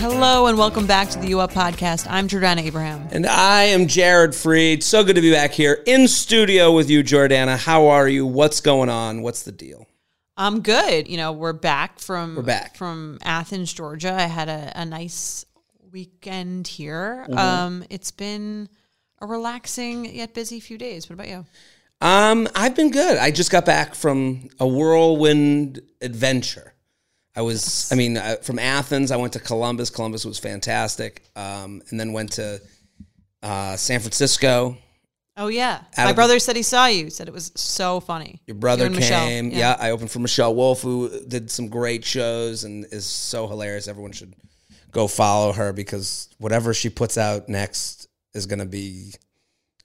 Hello and welcome back to the U Up podcast. I'm Jordana Abraham. And I am Jared Freid. So good to be back here in studio with you, Jordana. How are you? What's going on? What's the deal? I'm good. You know, we're back from We're back. from Athens, Georgia. I had a, a nice weekend here. Mm-hmm. Um, it's been a relaxing yet busy few days. What about you? Um, I've been good. I just got back from a whirlwind adventure. I was, I mean, uh, from Athens, I went to Columbus. Columbus was fantastic. Um, and then went to uh, San Francisco. Oh yeah, Out my brother said he saw you. Said it was so funny. Your brother You came. Yeah. I opened for Michelle Wolf, who did some great shows and is so hilarious. Everyone should go follow her because whatever she puts out next is going to be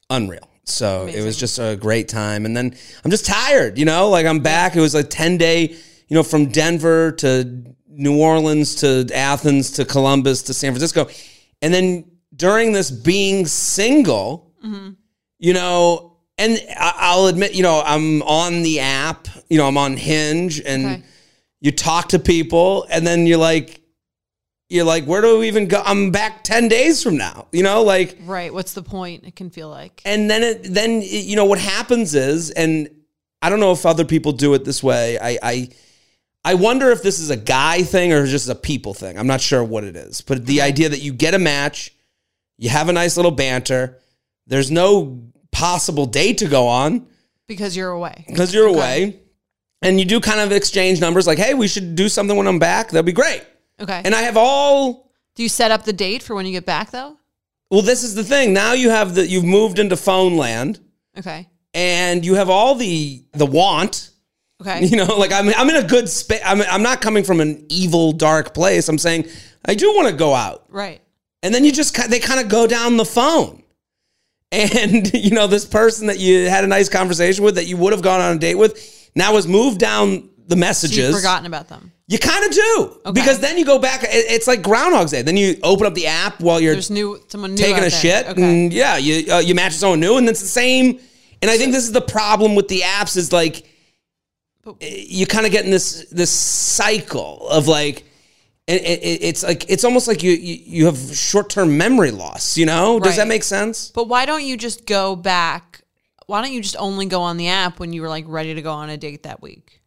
unreal. So it was just a great time. And then I'm just tired, you know, like I'm back. It was a 10 day, you know, from Denver to New Orleans to Athens to Columbus to San Francisco. And then during this being single, you know, and I'll admit, you know, I'm on the app, you know, I'm on Hinge and Okay. you talk to people and then you're like, you're like, where do we even go? I'm back 10 days from now, you know, like, Right. What's the point? It can feel like. and then it, then, it- you know, what happens is, and I don't know if other people do it this way. I, I, I wonder if this is a guy thing or just a people thing. I'm not sure what it is, but the idea that you get a match, you have a nice little banter, there's no possible date to go on because you're away. because you're Okay. away, and you do kind of exchange numbers like, hey, we should do something when I'm back. That'd be great. Okay. And I have all. Do you set up the date for when you get back though? Well, this is the thing. Now you have the you've moved into phone land, Okay. and you have all the the want. Okay. You know, like I'm I'm in a good space. I'm I'm not coming from an evil dark place. I'm saying I do want to go out, Right. and then you just they kind of go down the phone. And you know this person that you had a nice conversation with that you would have gone on a date with now has moved down the So messages. you've forgotten about them. You kind of do Okay. because then you go back. It's like Groundhog's Day. Then you open up the app while you're There's new someone new taking a there. shit, Okay. and yeah, you uh, you match with someone new, and it's the same. And I think this is the problem with the apps is like Eh, you kind of get in this this cycle of like. It, it, it's like it's almost like you you, you have short term memory loss. You know, does Right. that make sense? But why don't you just go back? Why don't you just only go on the app when you were like ready to go on a date that week?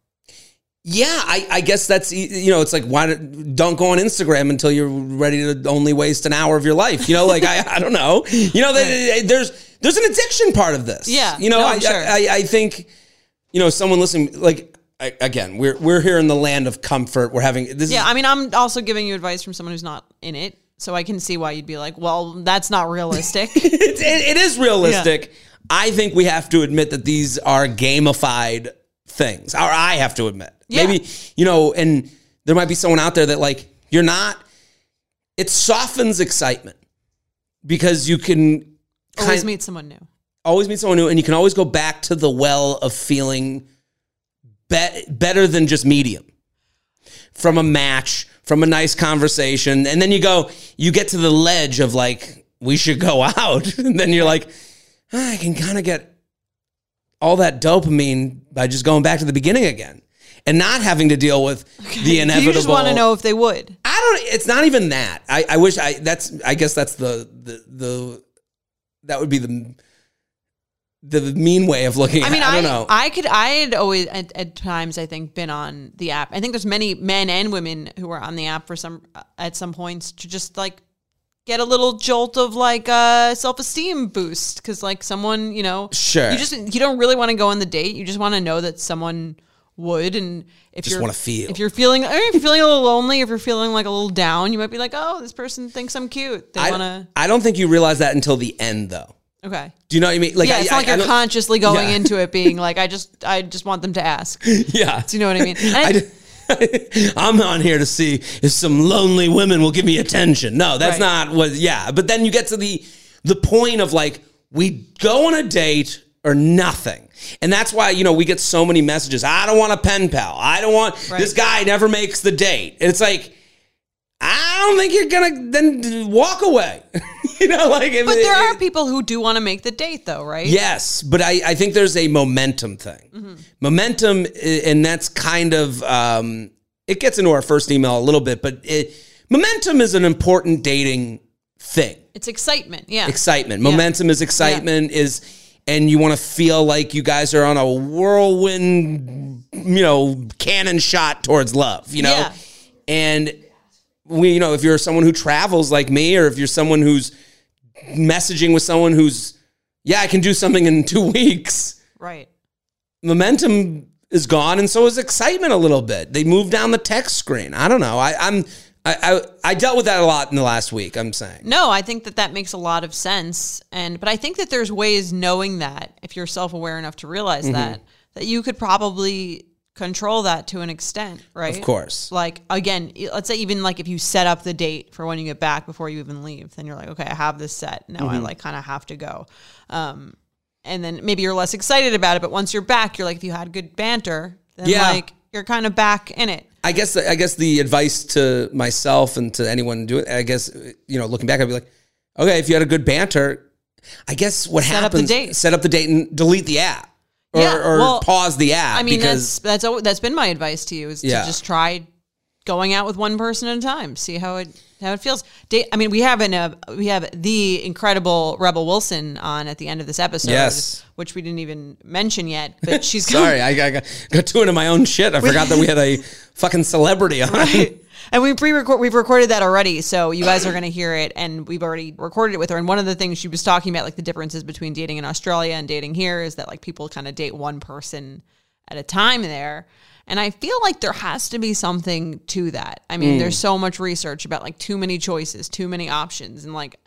Yeah, I, I guess that's you know it's like why don't- don't go on Instagram until you're ready to only waste an hour of your life. You know, like I I don't know. You know, th- eh, there's there's an addiction part of this. Yeah, you know, no, I, sure. I I think you know someone listening like again we're we're here in the land of comfort. We're having this. Yeah, is, I mean, I'm also giving you advice from someone who's not in it, so I can see why you'd be like, "Well, that's not realistic." it, it, is realistic. I think we have to admit that these are gamified things. Or I have to admit. Yeah. Maybe, you know, and there might be someone out there that like you're not it softens excitement because you can Always meet someone new. always meet someone new and you can always go back to the well of feeling be- better than just medium from a match from a nice conversation and then you go you get to the ledge of like we should go out and then you're like "Ah, i can kind of get all that dopamine by just going back to the beginning again and not having to deal with the inevitable You just want to know if they would. I don't. It's not even that. I, I wish. I that's. I guess that's the the the. That would be the the mean way of looking. I at mean, it. I mean I, don't know. I could, I had always at, at times I think been on the app. I think there's many men and women who are on the app for some uh, at some points to just like get a little jolt of like a self esteem boost because like someone you know Sure. you just you don't really want to go on the date. You just want to know that someone would and if Just you're wanna feel. if you're feeling if you're feeling a little lonely if you're feeling like a little down you might be like oh this person thinks i'm cute they want to I don't think you realize that until the end, though. Okay Do you know what I mean? Like, yeah it's I- not like I you're don't- consciously going Yeah. into it being like i just i just want them to ask Yeah. do you know what i mean I, I- I'm on here to see if some lonely women will give me attention. No, that's Right. not what. Yeah, but then you get to the the point of like we go on a date or nothing. And that's why, you know, we get so many messages. I don't want a pen pal. I don't want this guy never makes the date. And it's like, I don't think you're gonna then walk away. you know, like if But it- there are it- people who do want to make the date, though, right? Yes, but I, I think there's a momentum thing. Momentum, and that's kind of um, it gets into our first email a little bit, but it, momentum is an important dating thing. It's excitement. Yeah. Excitement, momentum is excitement is, and you want to feel like you guys are on a whirlwind, you know, cannon shot towards love. You know, Yeah. and you know, if you're someone who travels like me, or if you're someone who's messaging with someone who's, yeah, I can do something in two weeks. right. Momentum is gone, and so is excitement a little bit. They move down the text screen. I don't know. I, I'm, I, I, I dealt with that a lot in the last week. I'm saying. No, I think that that makes a lot of sense, and but I think that there's ways knowing that if you're self aware enough to realize Mm-hmm. that that you could probably control that to an extent, right? Of course. Like again, let's say even like if you set up the date for when you get back before you even leave, then you're like, okay, I have this set. Now Mm-hmm. I like kind of have to go. Um, and then maybe you're less excited about it, but once you're back, you're like, if you had good banter, then Yeah. like you're kind of back in it. I guess I guess the advice to myself and to anyone doing it, I guess you know looking back I'd be like okay if you had a good banter I guess what Set up the happens date. set up the date and delete the app or, Yeah, or well, pause the app I mean, because that's that's that's been my advice to you is Yeah. to just try going out with one person at a time, see how it how it feels. I mean, we have an uh, we have the incredible Rebel Wilson on at the end of this episode, Yes. which we didn't even mention yet, but she's sorry I, I got, got too into my own shit I forgot that we had a fucking celebrity on And we pre-record, we've recorded that already, so you guys are going to hear it, and we've already recorded it with her. And one of the things she was talking about, like the differences between dating in Australia and dating here, is that like people kind of date one person at a time there. And I feel like there has to be something to that. I mean, there's mm. so much research about like too many choices, too many options, and like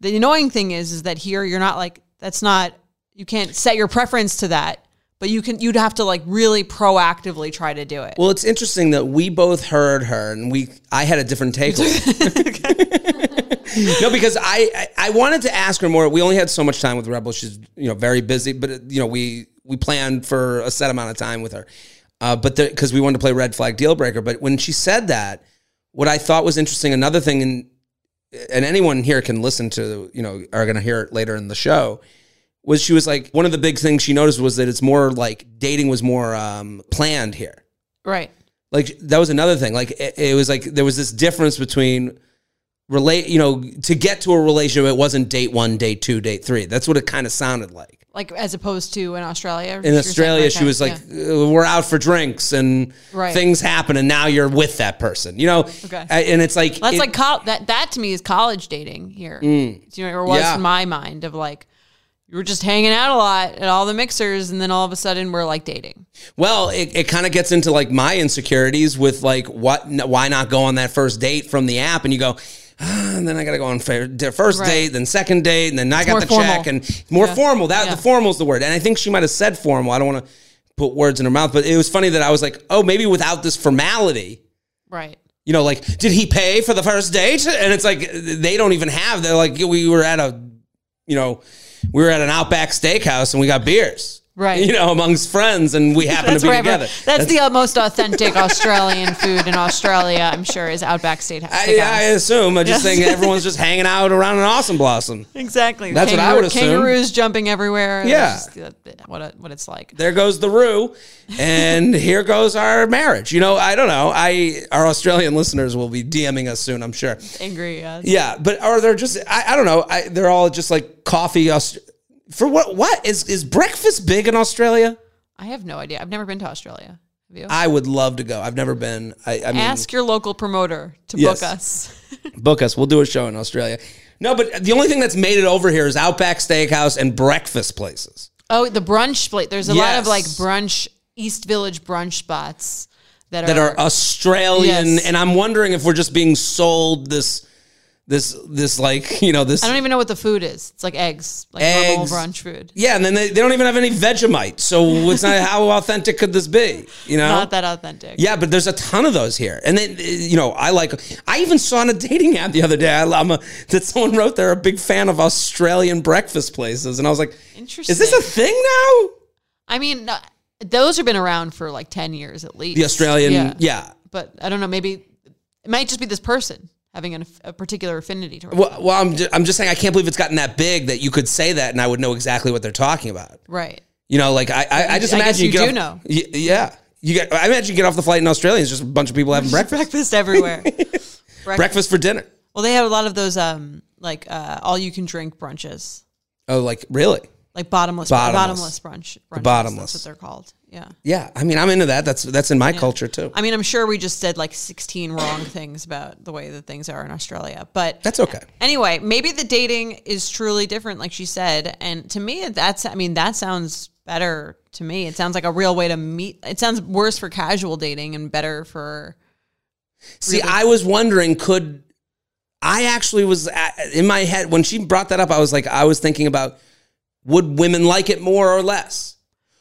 the annoying thing is, is that here you're not like that's not you can't set your preference to that, but you can you'd have to like really proactively try to do it. Well, it's interesting that we both heard her, and we I had a different take. on it. no, because I, I I wanted to ask her more. We only had so much time with Rebel. She's you know very busy, but you know we we planned for a set amount of time with her. Uh, but because we wanted to play red flag deal breaker. But when she said that, what I thought was interesting, another thing, and and anyone here can listen to, you know, are going to hear it later in the show, was she was like one of the big things she noticed was that it's more like dating was more um, planned here right. like that was another thing like it, it was like there was this difference between relate you know to get to a relationship it wasn't date one date two date three that's what it kind of sounded like like as opposed to in Australia. in australia she was like uh, we're out for drinks and Right. things happen and now you're with that person you know Okay. And it's like that's it- like that. That to me is college dating here. Mm, You know, or was Yeah. in my mind of like you were just hanging out a lot at all the mixers, and then all of a sudden we're like dating. Well, it, it kind of gets into like my insecurities with like what why not go on that first date from the app and you go ah, and then I got to go on first Right. date, then second date, and then I got the formal. check and more Yeah. formal. That Yeah. the formal is the word, and I think she might have said formal. I don't want to put words in her mouth, but it was funny that I was like, oh, maybe without this formality. Right. You know, like, did he pay for the first date? And it's like they don't even have. They're like, we were at a, you know, we were at an Outback Steakhouse and we got beers. Right. You know, amongst friends, and we happen to be together. That's, the uh, most authentic Australian food in Australia. I'm sure is Outback Steakhouse. I, I assume. I just Yes. think everyone's just hanging out around an awesome blossom. exactly. That's what I would assume. Kangaroos jumping everywhere. Yeah. Just, uh, what it- what it's like. There goes the Roo, and here goes our marriage. You know, I don't know. I our Australian listeners will be DMing us soon. I'm sure. Angry. Uh, Yeah, but are there just? I, I don't know. I, they're all just like coffee. Aust- For what? What is is breakfast big in Australia? I have no idea. I've never been to Australia. Have you? I would love to go. I've never been. I, I mean, Ask your local promoter to Yes. book us. book us. We'll do a show in Australia. No, but the only thing that's made it over here is Outback Steakhouse and breakfast places. Oh, the brunch plate. There's a lot of like brunch, East Village brunch spots that, that are Australian, Yes. and I'm wondering if we're just being sold this this this like you know this I don't even know what the food is. It's like eggs, like normal brunch food. yeah, and then they, they don't even have any Vegemite. So it's not how authentic could this be? You know, Not that authentic. Yeah, but there's a ton of those here, and then you know I like. I even saw on a dating app the other day. I, I'm a that someone wrote they're a big fan of Australian breakfast places, and I was like, Interesting. is this a thing now? I mean, those have been around for like ten years at least. The Australian, Yeah. yeah. But I don't know. Maybe it might just be this person having an, a particular affinity towards. Well, well I'm, just, I'm just saying I can't believe it's gotten that big that you could say that and I would know exactly what they're talking about. right. You know, like I, I, I just I imagine you, you do off, know. Y- yeah, you get. I imagine you get off the flight in Australia. It's just a bunch of people having breakfast. Breakfast everywhere. Breakfast. breakfast for dinner. Well, they have a lot of those um like uh, all you can drink brunches, Oh, like really? like bottomless Bottomless. bottomless, brunch. brunches. bottomless. That's what they're called. Yeah. Yeah. I mean, I'm into that. That's that's in my culture too. I mean, I'm sure we just said like 16 wrong things about the way that things are in Australia, but That's okay. anyway, maybe the dating is truly different, like she said. And to me, that's, I mean, that sounds better to me. It sounds like a real way to meet. It sounds worse for casual dating and better for. See, I was wondering, could I actually was at, in my head when she brought that up? I was like, I was thinking about would women like it more or less?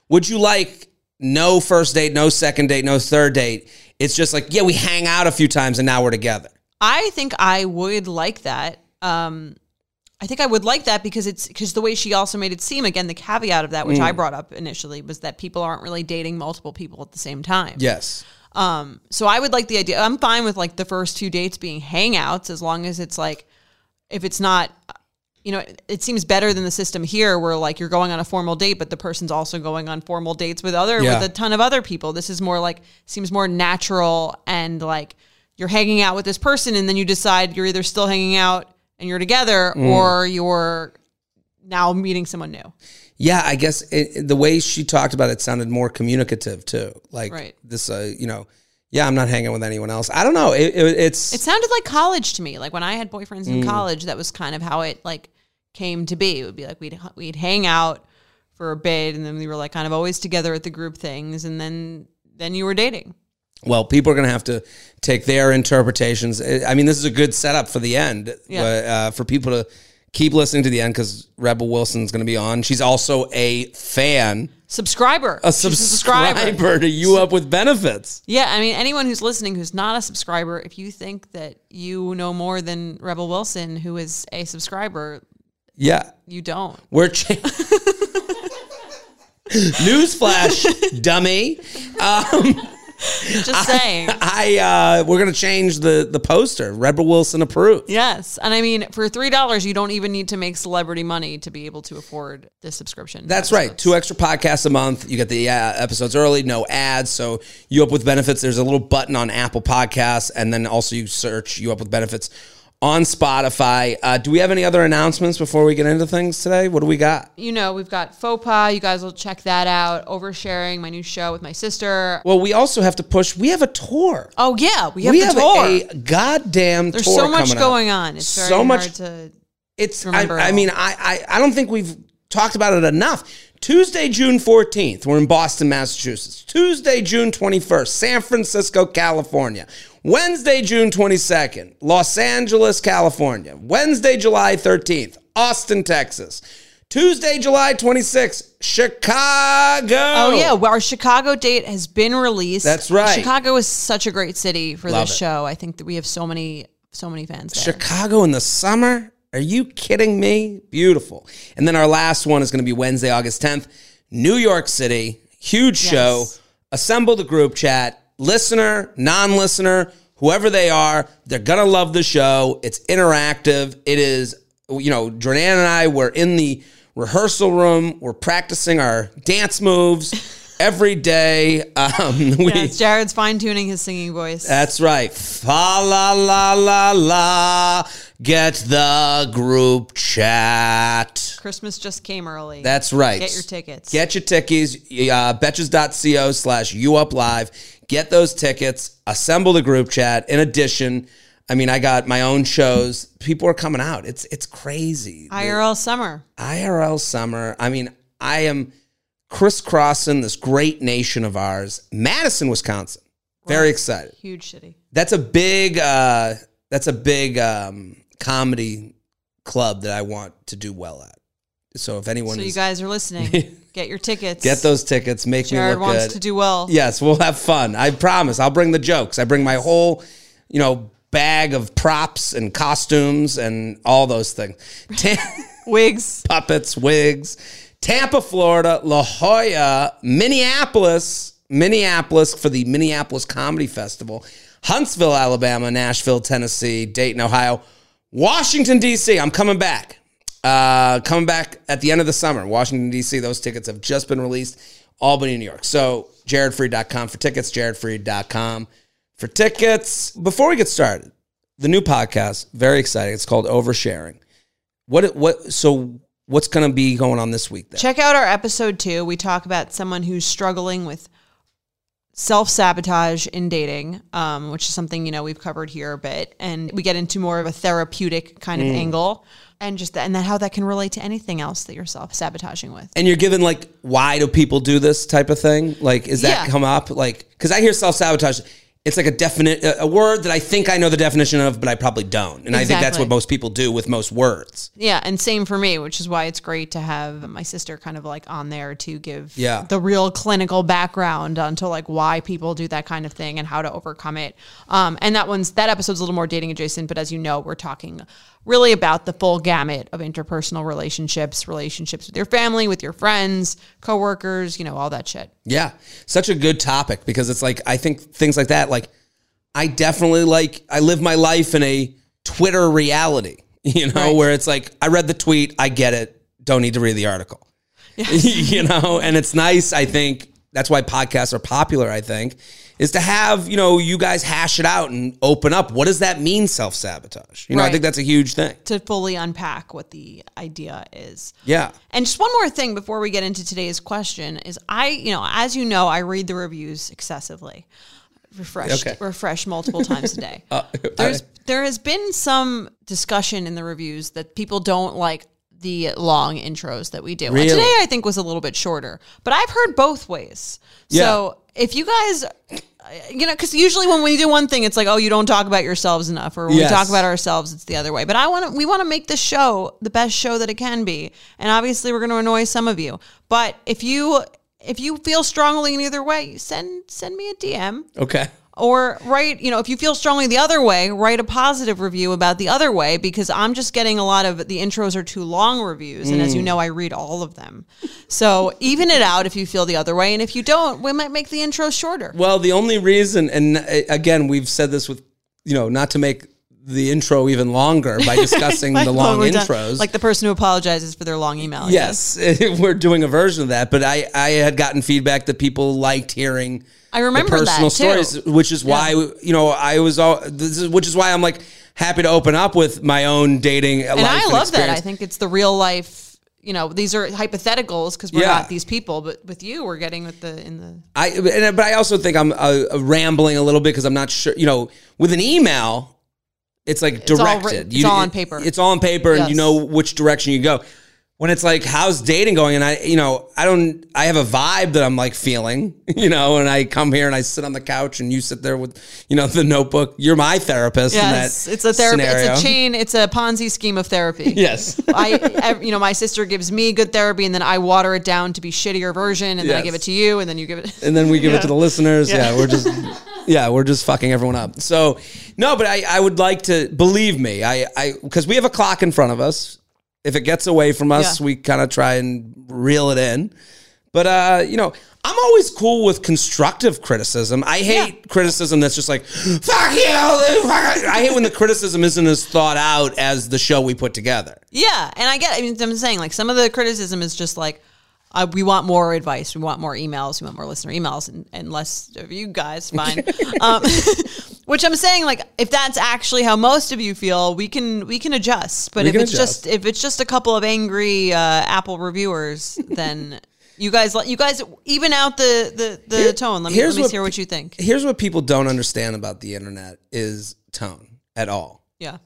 Would you like no first date, no second date, no third date? It's just like, yeah, we hang out a few times and now we're together. I think I would like that. Um, I think I would like that because it's because the way she also made it seem again the caveat of that which Mm. I brought up initially was that people aren't really dating multiple people at the same time. Yes. Um, so I would like the idea. I'm fine with like the first two dates being hangouts as long as it's like, if it's not, you know, it, it seems better than the system here where like you're going on a formal date, but the person's also going on formal dates with other Yeah. with a ton of other people. This is more like seems more natural and like you're hanging out with this person and then you decide you're either still hanging out and you're together Mm. or you're now meeting someone new. Yeah, I guess it, the way she talked about it sounded more communicative too. Like Right. this, uh, you know, yeah, I'm not hanging with anyone else. I don't know. It, it, it's It sounded like college to me. Like when I had boyfriends Mm. in college, that was kind of how it like came to be. It would be like we'd we'd hang out for a bit, and then we were like kind of always together at the group things, and then then you were dating. well, people are going to have to take their interpretations. I mean, this is a good setup for the end Yeah. uh, for people to keep listening to the end because Rebel Wilson's going to be on. She's also a fan, Subscriber, a She's subscriber to You Up with Benefits. Yeah, I mean anyone who's listening who's not a subscriber, if you think that you know more than Rebel Wilson, who is a subscriber, Yeah, you don't. we're. Cha- Newsflash, dummy. Um, Just saying. I uh, we're gonna change the the poster. Rebel Wilson approved. Yes, and I mean for three dollars, you don't even need to make celebrity money to be able to afford this subscription. That's right. Two extra podcasts a month. You get the uh, episodes early, no ads. So you up with benefits. There's a little button on Apple Podcasts, and then also you search you up with benefits on Spotify. Uh, do we have any other announcements before we get into things today? What do we got? you know, we've got faux pas. You guys will check that out. Oversharing, my new show with my sister. Well, we also have to push. We have a tour. Oh yeah, we have we the have tour. a goddamn There's tour. so much coming up. going on. It's very So hard much- to. It's. I, I mean, I, I I don't think we've talked about it enough. Tuesday, June 14th, we're in Boston, Massachusetts. Tuesday, June 21st, San Francisco, California. Wednesday, June 22nd, Los Angeles, California. Wednesday, July 13th, Austin, Texas. Tuesday, July 26th, Chicago. Oh yeah, well, our Chicago date has been released. That's right. Chicago is such a great city for Love this it. show. I think that we have so many, so many fans there. Chicago in the summer? Are you kidding me? Beautiful. And then our last one is going to be Wednesday, August 10th, New York City. Huge show. Assemble the group chat. Listener, non listener, whoever they are, they're going to love the show. It's interactive. It is, you know, Jordan and I were in the rehearsal room. We're practicing our dance moves every day. Um, we, Yeah, it's Jared's fine tuning his singing voice. that's right. Fa la la la la. Get the group chat. Christmas just came early. That's right. Get your tickets. Get your tickies. Uh, betches.co slash you up live. Get those tickets. Assemble the group chat. In addition, I mean, I got my own shows. People are coming out. It's it's crazy. IRL summer. IRL summer. I mean, I am crisscrossing this great nation of ours, Madison, Wisconsin. Very excited. Huge city. That's a big. Uh, that's a big um, comedy club that I want to do well at. So if anyone So you is, guys are listening. Get your tickets. get those tickets, make Jared me look wants good. to do well. Yes, we'll have fun. I promise. I'll bring the jokes. I bring my whole, you know, bag of props and costumes and all those things. Ta- Wigs. puppets, wigs. Tampa, Florida, La Jolla, Minneapolis, Minneapolis for the Minneapolis Comedy Festival, Huntsville, Alabama, Nashville, Tennessee, Dayton, Ohio, Washington, D.C. I'm coming back. Uh, coming back at the end of the summer. Washington, D.C. Those tickets have just been released. Albany, New York. So, jaredfreid.com for tickets, jaredfreid.com for tickets. Before we get started, the new podcast, very exciting. It's called Oversharing. What what so what's going to be going on this week then? Check out our episode two. We talk about someone who's struggling with self sabotage in dating, um, which is something you know we've covered here a bit, and we get into more of a therapeutic kind of Mm. angle, and just and then how that can relate to anything else that you're self sabotaging with. And you're given like why do people do this type of thing? Like is that Yeah. come up like cuz I hear self-sabotage it's like a definite a word that I think I know the definition of but I probably don't. And I think that's what most people do with most words. Yeah, and same for me, which is why it's great to have my sister kind of like on there to give Yeah. the real clinical background onto like why people do that kind of thing and how to overcome it. Um, and that one's that episode's a little more dating adjacent, but as you know, we're talking really about the full gamut of interpersonal relationships, relationships with your family, with your friends, coworkers, you know, all that shit. Yeah. Such a good topic because it's like I think things like that like I definitely like I live my life in a Twitter reality, you know, Right. where it's like I read the tweet, I get it, don't need to read the article. you know, and it's nice, I think that's why podcasts are popular, I think, is to have, you know, you guys hash it out and open up. What does that mean self-sabotage? You know, I think that's a huge thing. To fully unpack what the idea is. Yeah. And just one more thing before we get into today's question is I, you know, as you know, I read the reviews excessively. Refresh Okay. refresh multiple times a day. Uh, There's there has been some discussion in the reviews that people don't like the long intros that we do. Really? today I think was a little bit shorter, but I've heard both ways. Yeah. So if you guys you know, because usually when we do one thing, it's like, oh, you don't talk about yourselves enough, or when Yes. we talk about ourselves, it's the other way. But I want to, we want to make this show the best show that it can be, and obviously we're going to annoy some of you. But if you if you feel strongly in either way, send send me a DM okay. Or write, you know, if you feel strongly the other way, write a positive review about the other way because I'm just getting a lot of the intros are too long reviews. And as Mm. you know, I read all of them. So even it out if you feel the other way. And if you don't, we might make the intro shorter. Well, the only reason, and uh, again, we've said this with, you know, not to make the intro even longer by discussing the long We're done. intros. Like the person who apologizes for their long email. Yes, we're doing a version of that. But I, I had gotten feedback that people liked hearing. I remember personal stories, which is why you know I was all. This is which is why I'm like happy to open up with my own dating. And I love that. I think it's the real life. You know, these are hypotheticals because we're Yeah. not these people, but with you, we're getting with the in the. I, but I also think I'm uh, rambling a little bit because I'm not sure. You know, with an email, it's like all directed. written- it's all on paper. It's all on paper, and you know which direction you go. When it's like, how's dating going? And I, you know, I don't. I have a vibe that I'm like feeling, you know. And I come here and I sit on the couch, and you sit there with, you know, the notebook. You're my therapist. Yes, it's a therapy. scenario. It's a chain. It's a Ponzi scheme of therapy. Yes. I, you know, my sister gives me good therapy, and then I water it down to be shittier version, and then I give it to you, and then you give it. and then we give it to the listeners. Yeah. we're just yeah, we're just fucking everyone up. So no, but I, I would like to believe me. I I because we have a clock in front of us. If it gets away from us, Yeah. we kind of try and reel it in. But uh, you know, I'm always cool with constructive criticism. I hate criticism that's just like fuck you." I hate when the criticism isn't as thought out as the show we put together. Yeah, and I get. I mean, I'm saying like some of the criticism is just like. Uh, we want more advice. We want more emails. We want more listener emails, and, and less of you guys. Fine. um, which I'm saying, like, if that's actually how most of you feel, we can we can adjust. But We if it's adjust. just if it's just a couple of angry uh, Apple reviewers, then you guys you guys even out the the, the Here- tone. Let me let me what hear what you think. Here's what people don't understand about the internet is tone at all. Yeah,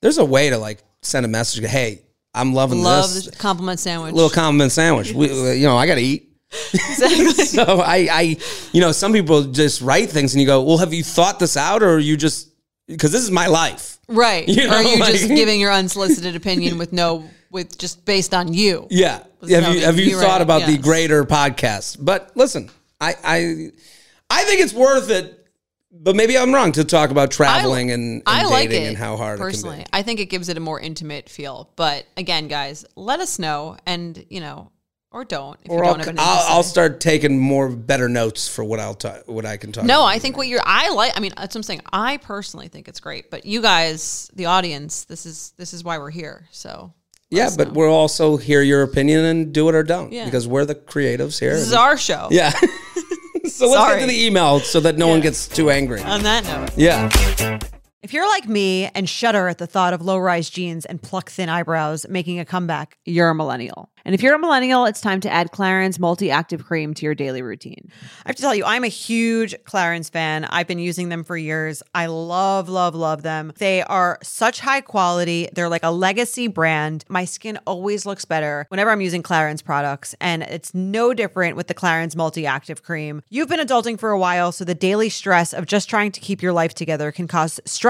there's a way to like send a message. Hey, I'm loving this. love this the compliment sandwich. little compliment sandwich. We, you know, I got to eat. exactly. So I, I, you know, some people just write things and you go, well, have you thought this out or you just, because this is my life. Right. You know, are you like- just giving your unsolicited opinion with no, with just based on you? Yeah. Have you have you thought right, about the greater podcast? But listen, I I I think it's worth it. But maybe I'm wrong to talk about traveling and, and I like dating it and how hard personally. it can I think it gives it a more intimate feel. But again, guys, let us know, and you know, or don't if be. you don't I'll, I'll, I'll start taking more better notes for what I'll talk, what I can talk. No. I think what you're. I like. I mean, that's what I'm saying. I personally think it's great, but you guys, the audience, this is this is why we're here. So yeah, but we'll also hear your opinion and do it or don't Yeah. because we're the creatives here. this is our show. yeah. so let's Sorry. get to the email so that no one gets too angry. On that note, Yeah. If you're like me and shudder at the thought of low rise jeans and pluck thin eyebrows making a comeback, you're a millennial. And if you're a millennial, it's time to add Clarins Multi Active Cream to your daily routine. I have to tell you, I'm a huge Clarins fan. I've been using them for years. I love, love, love them. They are such high quality. They're like a legacy brand. My skin always looks better whenever I'm using Clarins products, and it's no different with the Clarins Multi Active Cream. You've been adulting for a while, so the daily stress of just trying to keep your life together can cause stress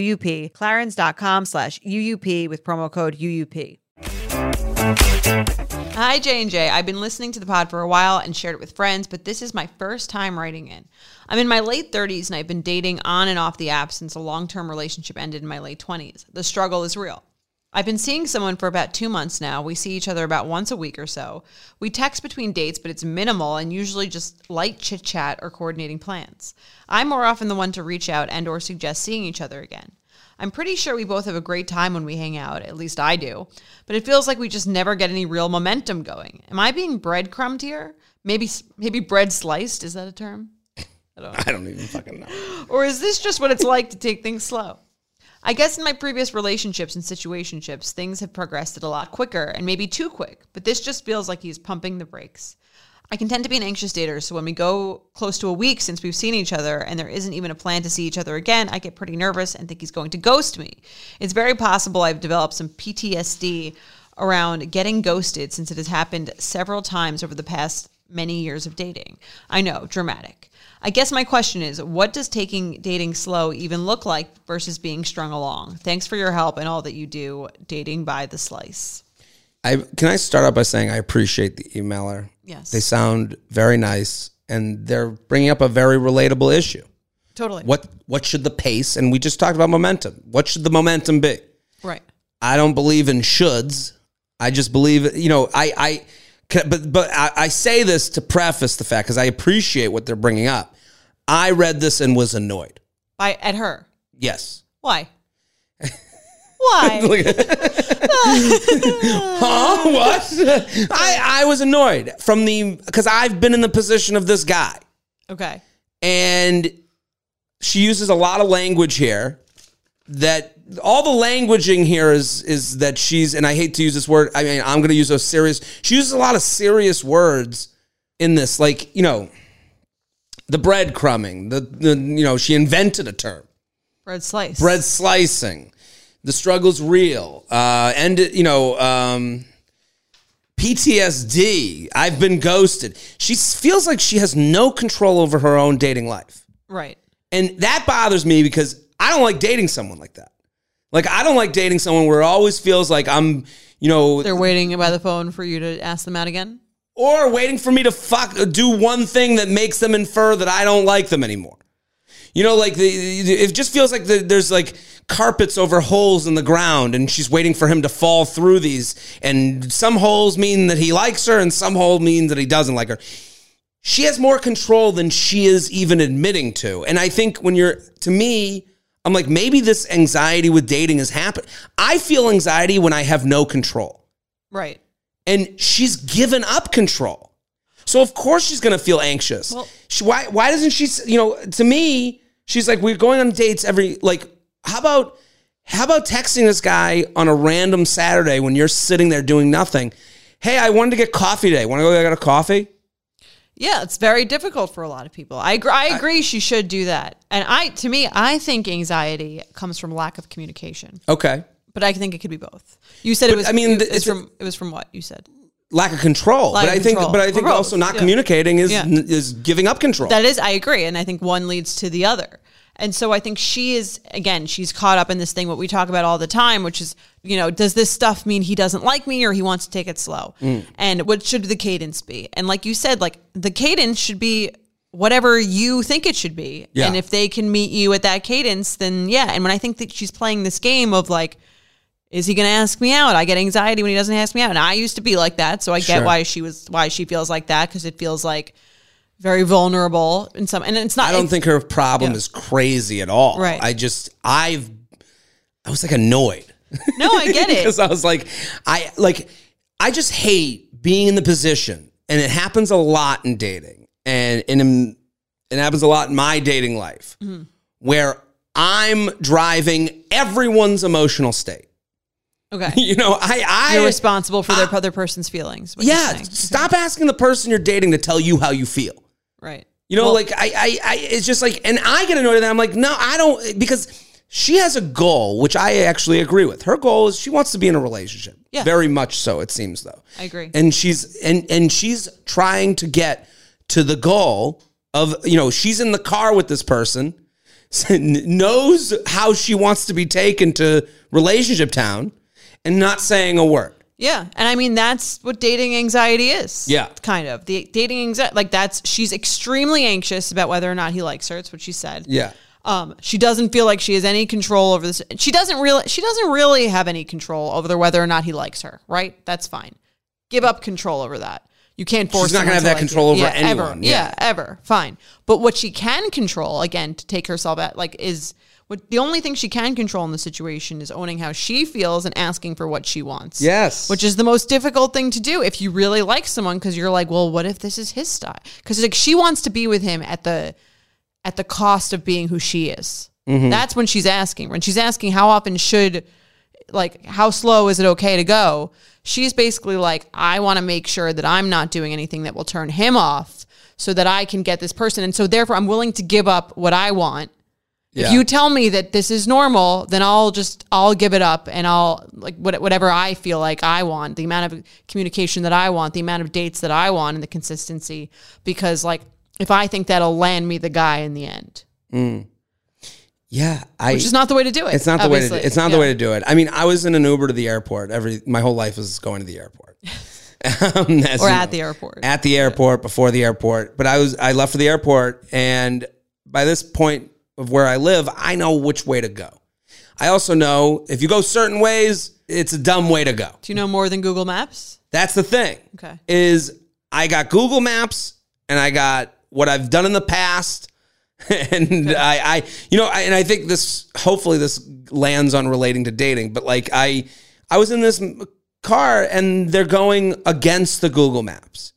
clarins.com slash UUP with promo code UUP. Hi, J and J. I've been listening to the pod for a while and shared it with friends, but this is my first time writing in. I'm in my late 30s and I've been dating on and off the app since a long-term relationship ended in my late 20s. The struggle is real. I've been seeing someone for about two months now. We see each other about once a week or so. We text between dates, but it's minimal and usually just light chit chat or coordinating plans. I'm more often the one to reach out and or suggest seeing each other again. I'm pretty sure we both have a great time when we hang out, at least I do, but it feels like we just never get any real momentum going. Am I being breadcrumbed here? Maybe maybe bread sliced, is that a term? I don't even fucking know. Or is this just what it's like to take things slow? I guess in my previous relationships and situationships, things have progressed a lot quicker and maybe too quick, but this just feels like he's pumping the brakes. I can tend to be an anxious dater, so when we go close to a week since we've seen each other and there isn't even a plan to see each other again, I get pretty nervous and think he's going to ghost me. It's very possible I've developed some PTSD around getting ghosted since it has happened several times over the past many years of dating. I know, dramatic. I guess my question is what does taking dating slow even look like versus being strung along? Thanks for your help and all that you do dating by the slice. I can I start out by saying I appreciate the emailer. Yes. They sound very nice and they're bringing up a very relatable issue. Totally. What what should the pace and we just talked about momentum. What should the momentum be? Right. I don't believe in shoulds. I just believe, you know, I, I, but, but I, I say this to preface the fact because I appreciate what they're bringing up. I read this and was annoyed. By at her. Yes. Why? Why? Huh? What? I, I was annoyed from the, because I've been in the position of this guy okay. and she uses a lot of language here that all the languaging here is is that she's and I hate to use this word. I mean, I'm going to use those serious. She uses a lot of serious words in this, like you know, the breadcrumbing. The the you know she invented a term, Bread slice. bread slicing. The struggle's real. Uh, and you know. Um, PTSD. I've been ghosted. She feels like she has no control over her own dating life. Right. And that bothers me because I don't like dating someone like that. Like I don't like dating someone where it always feels like I'm, you know, They're waiting by the phone for you to ask them out again. or waiting for me to fuck do one thing that makes them infer that I don't like them anymore. You know, like the it just feels like the, there's like carpets over holes in the ground, and she's waiting for him to fall through these. And some holes mean that he likes her, and some hole means that he doesn't like her. She has more control than she is even admitting to. And I think when you're, to me, I'm like, maybe this anxiety with dating is happening. I feel anxiety when I have no control. Right. And she's given up control. So of course she's going to feel anxious. Well- she, why why doesn't she, you know, to me, she's like we're going on dates every like how about how about texting this guy on a random Saturday when you're sitting there doing nothing? Hey, I wanted to get coffee today. Want to go get a coffee? Yeah, it's very difficult for a lot of people. I agree, I agree she should do that. And I to me, I think anxiety comes from lack of communication. Okay. But I think it could be both. You said it was I mean, it, it's from it was from what you said. Lack of control. Lack but of I think but I think also not yeah. communicating is Yeah. is giving up control. That is, I agree, and I think one leads to the other. And so I think she is again, she's caught up in this thing what we talk about all the time, which is, you know, does this stuff mean he doesn't like me or he wants to take it slow? Mm. And what should the cadence be? And like you said, like the cadence should be whatever you think it should be. Yeah. And if they can meet you at that cadence, then yeah. And when I think that she's playing this game of like is he going to ask me out? I get anxiety when he doesn't ask me out. And I used to be like that, so I get Sure. why she was why she feels like that because it feels like very vulnerable in some and it's not I don't think her problem Yeah. is crazy at all. Right. I just I've I was like annoyed. No, I get it. because I was like, I like, I just hate being in the position, and it happens a lot in dating, and and in, it happens a lot in my dating life, Mm-hmm. where I'm driving everyone's emotional state. Okay. You know, I, I, You're responsible for their other person's feelings. yeah. Stop asking the person you're dating to tell you how you feel. Right. You know, Well- like I, I, I, it's just like, and I get annoyed at that. I'm like, no, I don't, because she has a goal, which I actually agree with. Her goal is she wants to be in a relationship. Yeah. Very much so, it seems though. I agree. And she's, and, and she's trying to get to the goal of, you know, she's in the car with this person, knows how she wants to be taken to relationship town and not saying a word. Yeah. And I mean, that's what dating anxiety is. Yeah. Kind of. The dating anxiety, like that's, she's extremely anxious about whether or not he likes her. It's what she said. Yeah. Um, she doesn't feel like she has any control over this. She doesn't really, she doesn't really have any control over whether or not he likes her, right? That's fine. Give up control over that. You can't force. She's not gonna have to that like control you. over yeah, anyone. Ever. Yeah. Yeah, ever. Fine. But what she can control, again, to take herself at, like, is what the only thing she can control in the situation is owning how she feels and asking for what she wants. Yes. Which is the most difficult thing to do if you really like someone because you're like, well, what if this is his style? Because like she wants to be with him at the at the cost of being who she is. Mm-hmm. That's when she's asking. When she's asking how often should like how slow is it okay to go? She's basically like, I want to make sure that I'm not doing anything that will turn him off so that I can get this person. And so therefore I'm willing to give up what I want. Yeah. If you tell me that this is normal, then I'll just I'll give it up and I'll like what, whatever I feel like I want, the amount of communication that I want, the amount of dates that I want and the consistency because like if I think that'll land me the guy in the end. yeah. I, Which is not the way to do it. It's not the way to. It's not the way to do it. I mean, I was in an Uber to the airport. Every my whole life was going to the airport, Um, Or at know. the airport. At the airport, before the airport. But I was I left for the airport, and by this point of where I live, I know which way to go. I also know if you go certain ways, it's a dumb way to go. Do you know more than Google Maps? That's the thing. Okay. Is I got Google Maps and I got what I've done in the past. And I, I, you know, I, and I think this, hopefully this lands on relating to dating, but like I, I was in this car and they're going against the Google Maps.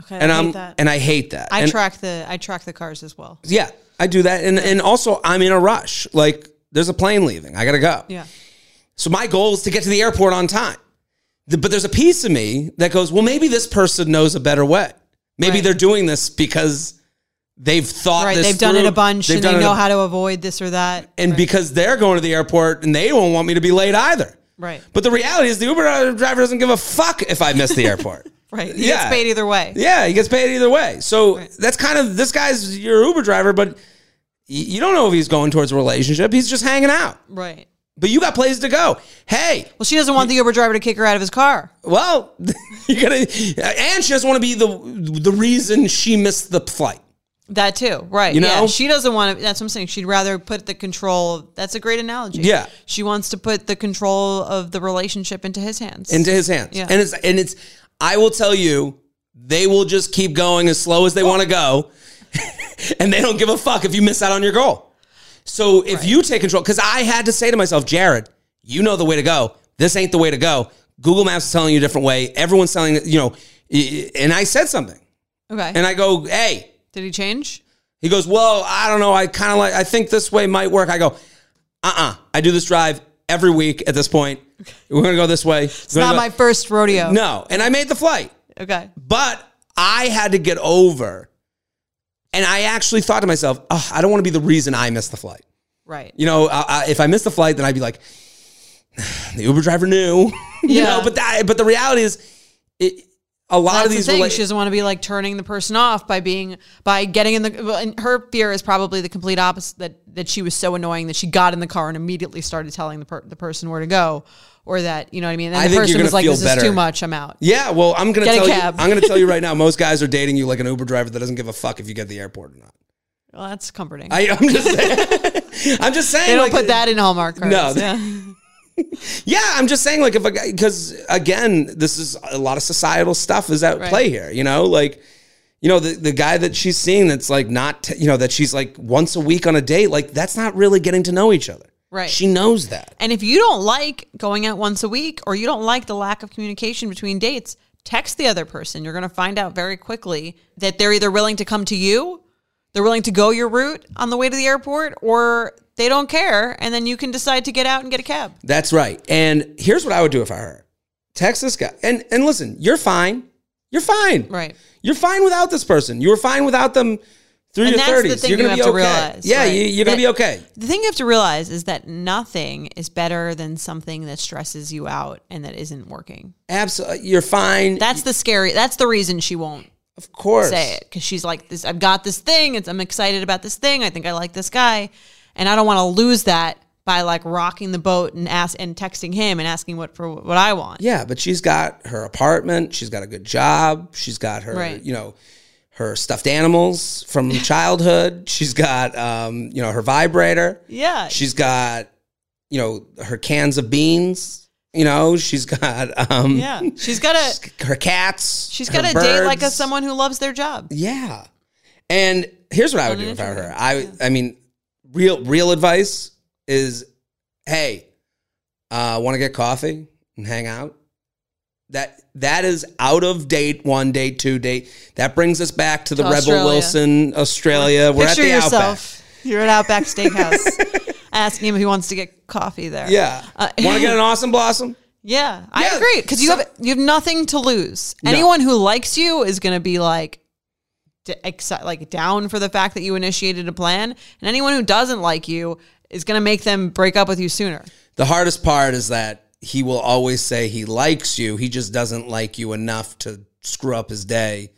Okay. And I I'm, hate that. and I hate that. I And- track the I track the cars as well. yeah, I do that. And, and also I'm in a rush. Like there's a plane leaving. I got to go. Yeah. So my goal is to get to the airport on time. The- But there's a piece of me that goes, well, maybe this person knows a better way. Maybe Right. they're doing this because they've thought Right. They've done it a bunch They've and they know a- how to avoid this or that. and right. because they're going to the airport and they won't want me to be late either. Right. But the reality is the Uber driver doesn't give a fuck if I miss the airport. Right. He Yeah. gets paid either way. Yeah, he gets paid either way. So Right. that's kind of this guy's your Uber driver, but you don't know if he's going towards a relationship. He's just hanging out. Right. But you got places to go. Hey, Well, she doesn't want the Uber driver to kick her out of his car. Well, you gotta, and she doesn't want to be the the reason she missed the flight. That too, right? You yeah, know? she doesn't want to. That's what I'm saying. She'd rather put the control. That's a great analogy. Yeah. she wants to put the control of the relationship into his hands. into his hands. Yeah. And it's and it's. I will tell you, they will just keep going as slow as they want to go, and they don't give a fuck if you miss out on your goal. So if you take control, because I had to say to myself, Jared, you know the way to go. This ain't the way to go. Google Maps is telling you a different way. Everyone's telling you know. And I said something, Okay. and I go, hey. Did he change? He goes, well, I don't know. I kind of like. I think this way might work. I go, uh, uh I do this drive every week at this point. We're gonna go this way. It's not my first rodeo. no. And I made the flight. Okay. But I had to get over. And I actually thought to myself, oh, I don't want to be the reason I missed the flight. Right. You know, I, I, if I missed the flight, then I'd be like, the Uber driver knew. you Yeah. know, but that, but the reality is, it, a lot That's of these the rela- she doesn't want to be like turning the person off by being by getting in the. And her fear is probably the complete opposite. That that she was so annoying that she got in the car and immediately started telling the per, the person where to go, or that you know what I mean. And I the person was like, "This better. is too much. I'm out." Yeah, well, I'm gonna Get tell you. I'm gonna tell you right now. Most guys are dating you like an Uber driver that doesn't give a fuck if you get the airport or not. Well, that's comforting. I, I'm just saying. I'm just saying. they don't like, put that in Hallmark cards. No. Yeah. Yeah, I'm just saying, like, if a guy, because again, this is a lot of societal stuff is at Right. play here. You know, like, you know, the the guy that she's seeing that's like not, t- you know, that she's like once a week on a date, like that's not really getting to know each other. Right. She knows that. And if you don't like going out once a week or you don't like the lack of communication between dates, text the other person. You're going to find out very quickly that they're either willing to come to you, they're willing to go your route on the way to the airport, or they don't care. And then you can decide to get out and get a cab. That's right. And here's what I would do if I were her. Text this guy. And and listen, you're fine. You're fine. Right. You're fine without this person. You were fine without them through And your that's the 30s. thing you're you gonna be to okay. realize, yeah, right? you, you're gonna be okay. The thing you have to realize is that nothing is better than something that stresses you out and that isn't working. Absolutely. Uh, you're fine. That's the scary, that's the reason she won't of course. say it because she's like this i've got this thing it's, i'm excited about this thing i think i like this guy and i don't want to lose that by like rocking the boat and ask and texting him and asking what for what i want Yeah, but she's got her apartment. She's got a good job. She's got her, Right. you know, her stuffed animals from childhood. She's got, um, you know, her vibrator. yeah She's got, you know, her cans of beans. You know, she's got, um, yeah she's got a her cats. She's got to date like a someone who loves their job Yeah. And here's what I would do if I were her. I I mean, real real advice is, hey, uh, want to get coffee and hang out? That that is out of date one, date two, date. That brings us back to the To Rebel Australia. Wilson, Australia. We're picture at the yourself you're at outback steakhouse asking him if he wants to get coffee there Outback. Yeah. Uh, want to get an awesome blossom? Yeah, I agree because you so- have you have nothing to lose. No. Anyone who likes you is going to be like, exci- like down for the fact that you initiated a plan, and anyone who doesn't like you is going to make them break up with you sooner. The hardest part is that he will always say he likes you. He just doesn't like you enough to screw up his day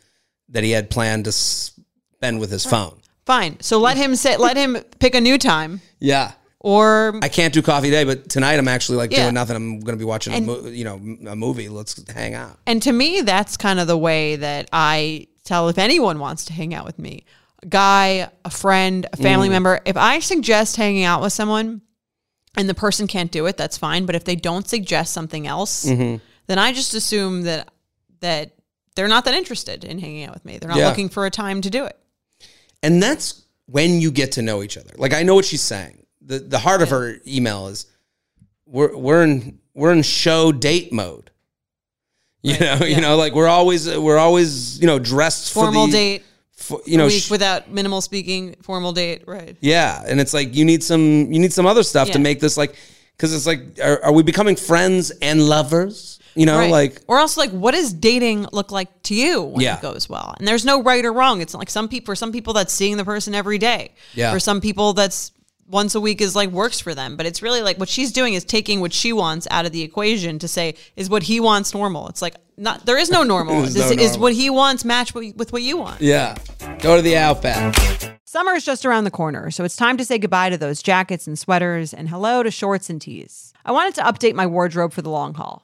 that he had planned to spend with his phone. Fine, so let him say, let him pick a new time, Yeah. or I can't do coffee day, but tonight I'm actually like Yeah. doing nothing. I'm going to be watching a And- mo- you know a movie. Let's hang out. and to me, that's kind of the way that I tell if anyone wants to hang out with me, a guy, a friend, a family member. If I suggest hanging out with someone. and the person can't do it, that's fine. But if they don't suggest something else, Mm-hmm. then I just assume that that they're not that interested in hanging out with me. They're not Yeah. looking for a time to do it. And that's when you get to know each other. Like I know what she's saying. The the heart of her email is we're we're in we're in show date mode. You Right, know, yeah. you know, like we're always we're always you know dressed Formal for the, date, For, you know, week sh- without minimal speaking, formal date, right? yeah, and it's like you need some you need some other stuff to make this like because it's like are, are we becoming friends and lovers? You know, Right. like or else like what does dating look like to you when Yeah. it goes well and there's no right or wrong it's like some people for some people that's seeing the person every day Yeah. for some people that's once a week is like works for them. But it's really like what she's doing is taking what she wants out of the equation to say is what he wants normal. It's like not there is no normal. There's this no is what he wants match with with what you want. Yeah, go to the outback. Summer is just around the corner, so it's time to say goodbye to those jackets and sweaters and hello to shorts and tees. I wanted to update my wardrobe for the long haul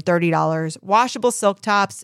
$30, washable silk tops,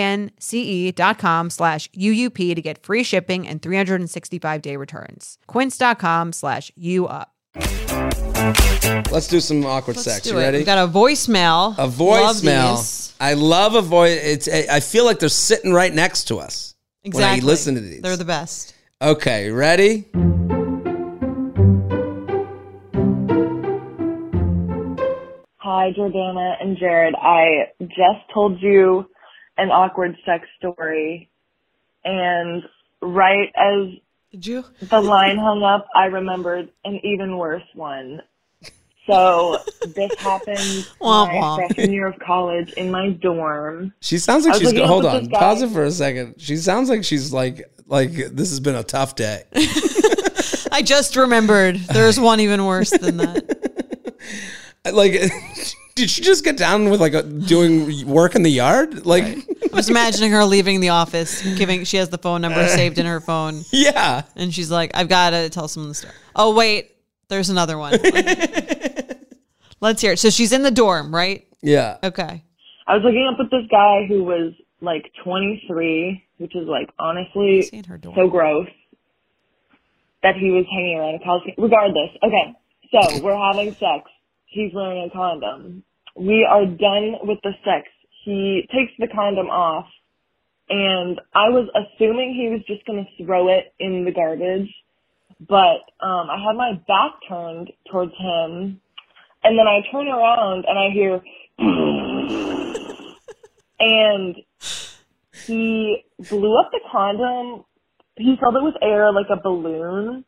Q-U-I-N-C-E dot com slash UUP to get free shipping and 365 day returns. Quince.com slash UUP. Let's do some awkward sex. Do You ready? We've got a voicemail. a Love voicemail. these. I love a voice. It's. I feel like they're sitting right next to us Exactly. when I listen to these. They're the best. okay, ready? Hi, Jordana and Jared. I just told you an awkward sex story, and right as Did you? the line hung up, I remembered an even worse one. So this happened Wah, my wah. freshman year of college in my dorm. She sounds like she's. looking hold on. Pause it for a second. She sounds like she's like like this has been a tough day. I just remembered. There's one even worse than that. like, did she just get down with like a, doing work in the yard? Like, I was imagining her leaving the office, giving. She has the phone number uh, saved in her phone, yeah. and she's like, "I've got to tell someone the story." Oh wait, there's another one. Let's hear it. So she's in the dorm, right? Yeah. Okay. I was looking up with this guy who was like 23, which is like honestly See in her dorm. so gross that he was hanging around a college. Regardless, okay. So we're having sex. He's wearing a condom. We are done with the sex. He takes the condom off, and I was assuming he was just going to throw it in the garbage, but um, I had my back turned towards him, and then I turn around and I hear, and he blew up the condom. He filled it with air like a balloon,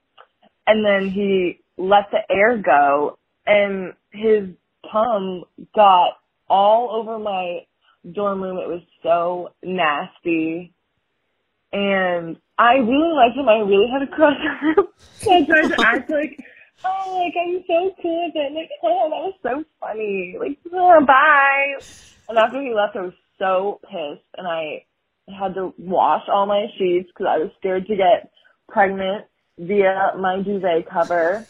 and then he let the air go, and his cum got all over my dorm room. It was so nasty. And I really liked him. I really had a crush on him. So I tried to act like, oh, like I'm so cool with it. Like, oh, that was so funny. Like, oh, bye. And after he left, I was so pissed, and I had to wash all my sheets because I was scared to get pregnant via my duvet cover.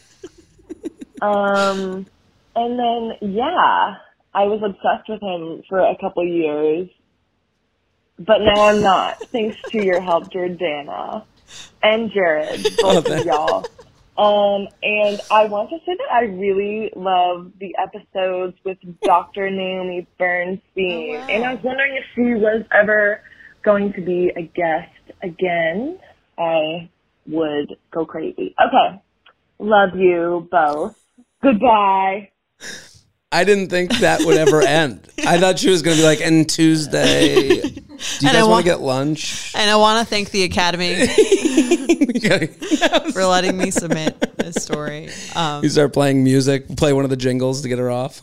um, and then yeah, I was obsessed with him for a couple years, but now I'm not, thanks to your help, Jordana and Jared, both of y'all. Um, and I want to say that I really love the episodes with Dr. Naomi Bernstein, Oh, wow. and I was wondering if she was ever going to be a guest again. I would go crazy. Okay, love you both. Goodbye. I didn't think that would ever end. I thought she was going to be like, and Tuesday, do you And guys want to get lunch? And I want to thank the Academy you for letting me submit this story. Um, start playing music, play one of the jingles to get her off.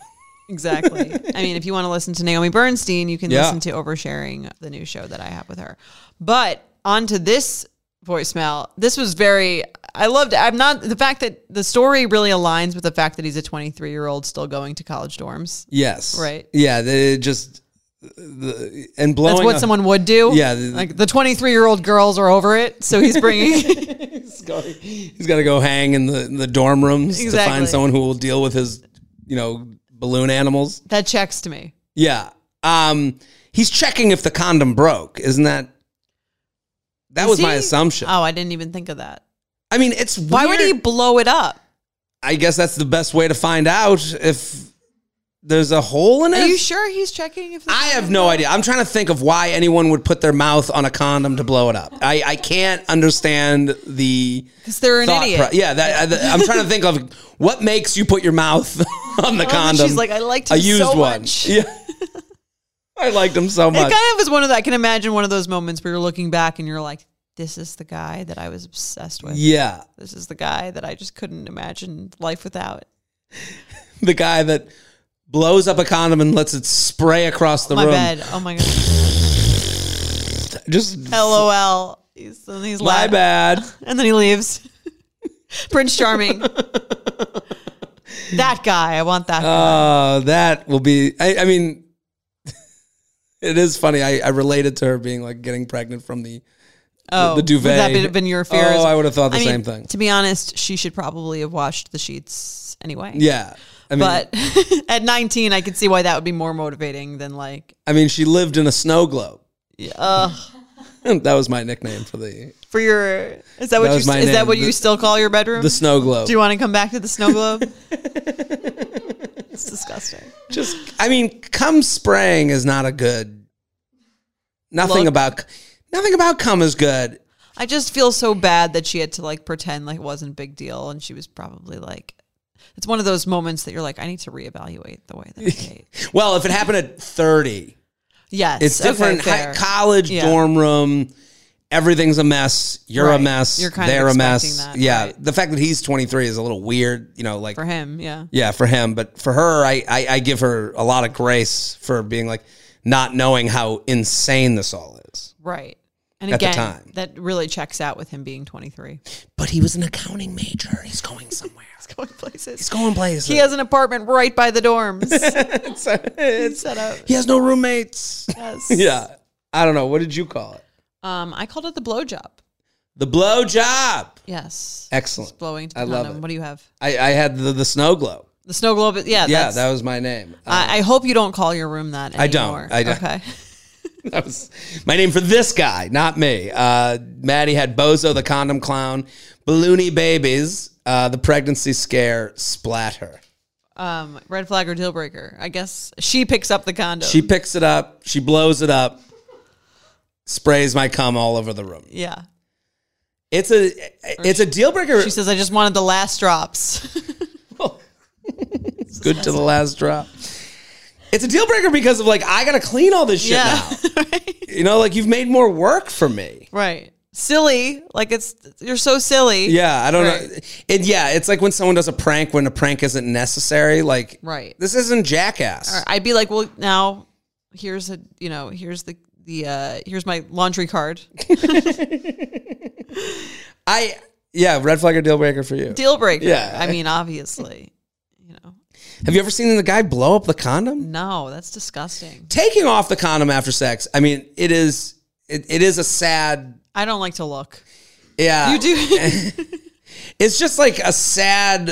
exactly. I mean, if you want to listen to Naomi Bernstein, you can Yeah. listen to Oversharing, the new show that I have with her. But on to this voicemail. This was very. I loved. I'm not the fact that the story really aligns with the fact that he's a 23 year old still going to college dorms. Yes. Right. Yeah. They just, the, and blowing That's what someone would do. Yeah, the- like the 23 year old girls are over it, so he's bringing. he's got to go hang in the, in the dorm rooms to find someone who will deal with his, you know, balloon animals. that checks to me. Yeah. Um, he's checking if the condom broke. Isn't that? That Is was my he? assumption. Oh, I didn't even think of that. I mean, it's Why would he weird. blow it up? I guess that's the best way to find out if there's a hole in it. Are you sure he's checking if? the I have no idea. I'm trying to think of why anyone would put their mouth on a condom to blow it up. I, I can't understand the Because they're an thought idiot. pro- yeah, that, I, am trying to think of what makes you put your mouth on the Oh, condom. she's like, I liked a him used so one. much. Yeah, I liked him so much. It kind of is one of the, I can imagine one of those moments where you're looking back and you're like, this is the guy that I was obsessed with. yeah, This is the guy that I just couldn't imagine life without. the guy that blows up a condom and lets it spray across the room. my room. bed. Oh my god. Just LOL. He's, he's my laughing. bad. And then he leaves. Prince Charming. that guy. I want that guy. Oh, that will be. I, I mean, it is funny. I, I related to her being like getting pregnant from the. oh, the duvet. Would that have been your fear? Oh, I would have thought the I mean, same thing. To be honest, she should probably have washed the sheets anyway. Yeah, I mean, But at 19, I could see why that would be more motivating than like, I mean, she lived in a snow globe. yeah, ugh. that was my nickname for the for your is that what That you is that name. what you still call your bedroom? the snow globe. Do you want to come back to the snow globe? it's disgusting. Just, I mean, cum spraying is not a good. Nothing Look. about nothing about cum is good. I just feel so bad that she had to like pretend like it wasn't a big deal, and she was probably like, it's one of those moments that you're like, I need to reevaluate the way that I date. Well, if it happened at thirty, Yes, it's different. Okay, Hi- college Yeah. dorm room. Everything's a mess. You're a mess. You're kind they're a mess. that, yeah. right. The fact that he's 23 is a little weird. You know, like for him. Yeah, Yeah, for him, but for her, I, I I give her a lot of grace for being like not knowing how insane this all is. right. And At the again, time. that really checks out with him being 23. But he was an accounting major. He's going somewhere. He's going places. He's going places. He has an apartment right by the dorms. it's, He's set up. he has no roommates. Yes. yeah, I don't know. What did you call it? Um, I called it the blowjob. The blow job. Yes. Excellent. Blowing to the I love condom. it. What do you have? I, I had the, the snow globe. The snow globe. Yeah. Yeah, that's- that was my name. I, I hope you don't call your room that I don't. anymore. I don't. Okay. that was my name for this guy, not me. Uh, Maddie had Bozo the condom clown, Balloony babies, uh, the pregnancy scare, Splatter. Um, red flag or deal breaker. I guess she picks up the condom. She picks it up, she blows it up, sprays my cum all over the room. yeah. It's a it's a deal breaker. She says, "I just wanted the last drops." Good to the last drop. It's a deal breaker because of like I gotta clean all this shit yeah. now. You know, like you've made more work for me. right. Silly. Like it's you're so silly. Yeah, I don't Right. know. It, yeah, it's like when someone does a prank when a prank isn't necessary. Like, Right. this isn't jackass. Or I'd be like, well, now here's a you know here's the the uh here's my laundry card. I yeah, red flag or deal breaker for you. Deal breaker. Yeah. I mean, obviously, you know, Have you ever seen the guy blow up the condom? no, that's disgusting. Taking off the condom after sex. I mean, it is it, it is a sad. I don't like to look. Yeah, You do. It's just like a sad,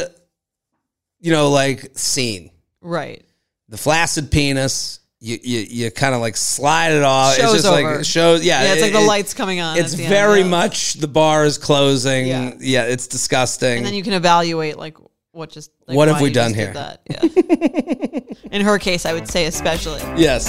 you know, like scene. right. The flaccid penis. You you, you kind of like slide it off. Show's it's just over. like shows. Yeah, Yeah, it's like it- the lights coming on. It's at the end, very yeah. much the bar is closing. Yeah. Yeah, it's disgusting. And then you can evaluate like what just like, What have we done here? That. Yeah. In her case, I would say especially. yes.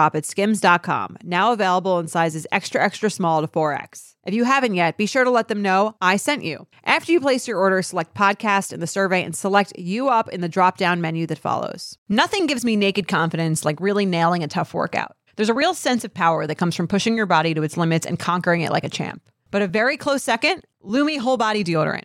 shop at skims.com, now available in sizes extra, extra small to 4X. If you haven't yet, be sure to let them know I sent you. After you place your order, select podcast in the survey and select U Up in the drop down menu that follows. Nothing gives me naked confidence like really nailing a tough workout. There's a real sense of power that comes from pushing your body to its limits and conquering it like a champ. But a very close second, Lume Whole Body Deodorant.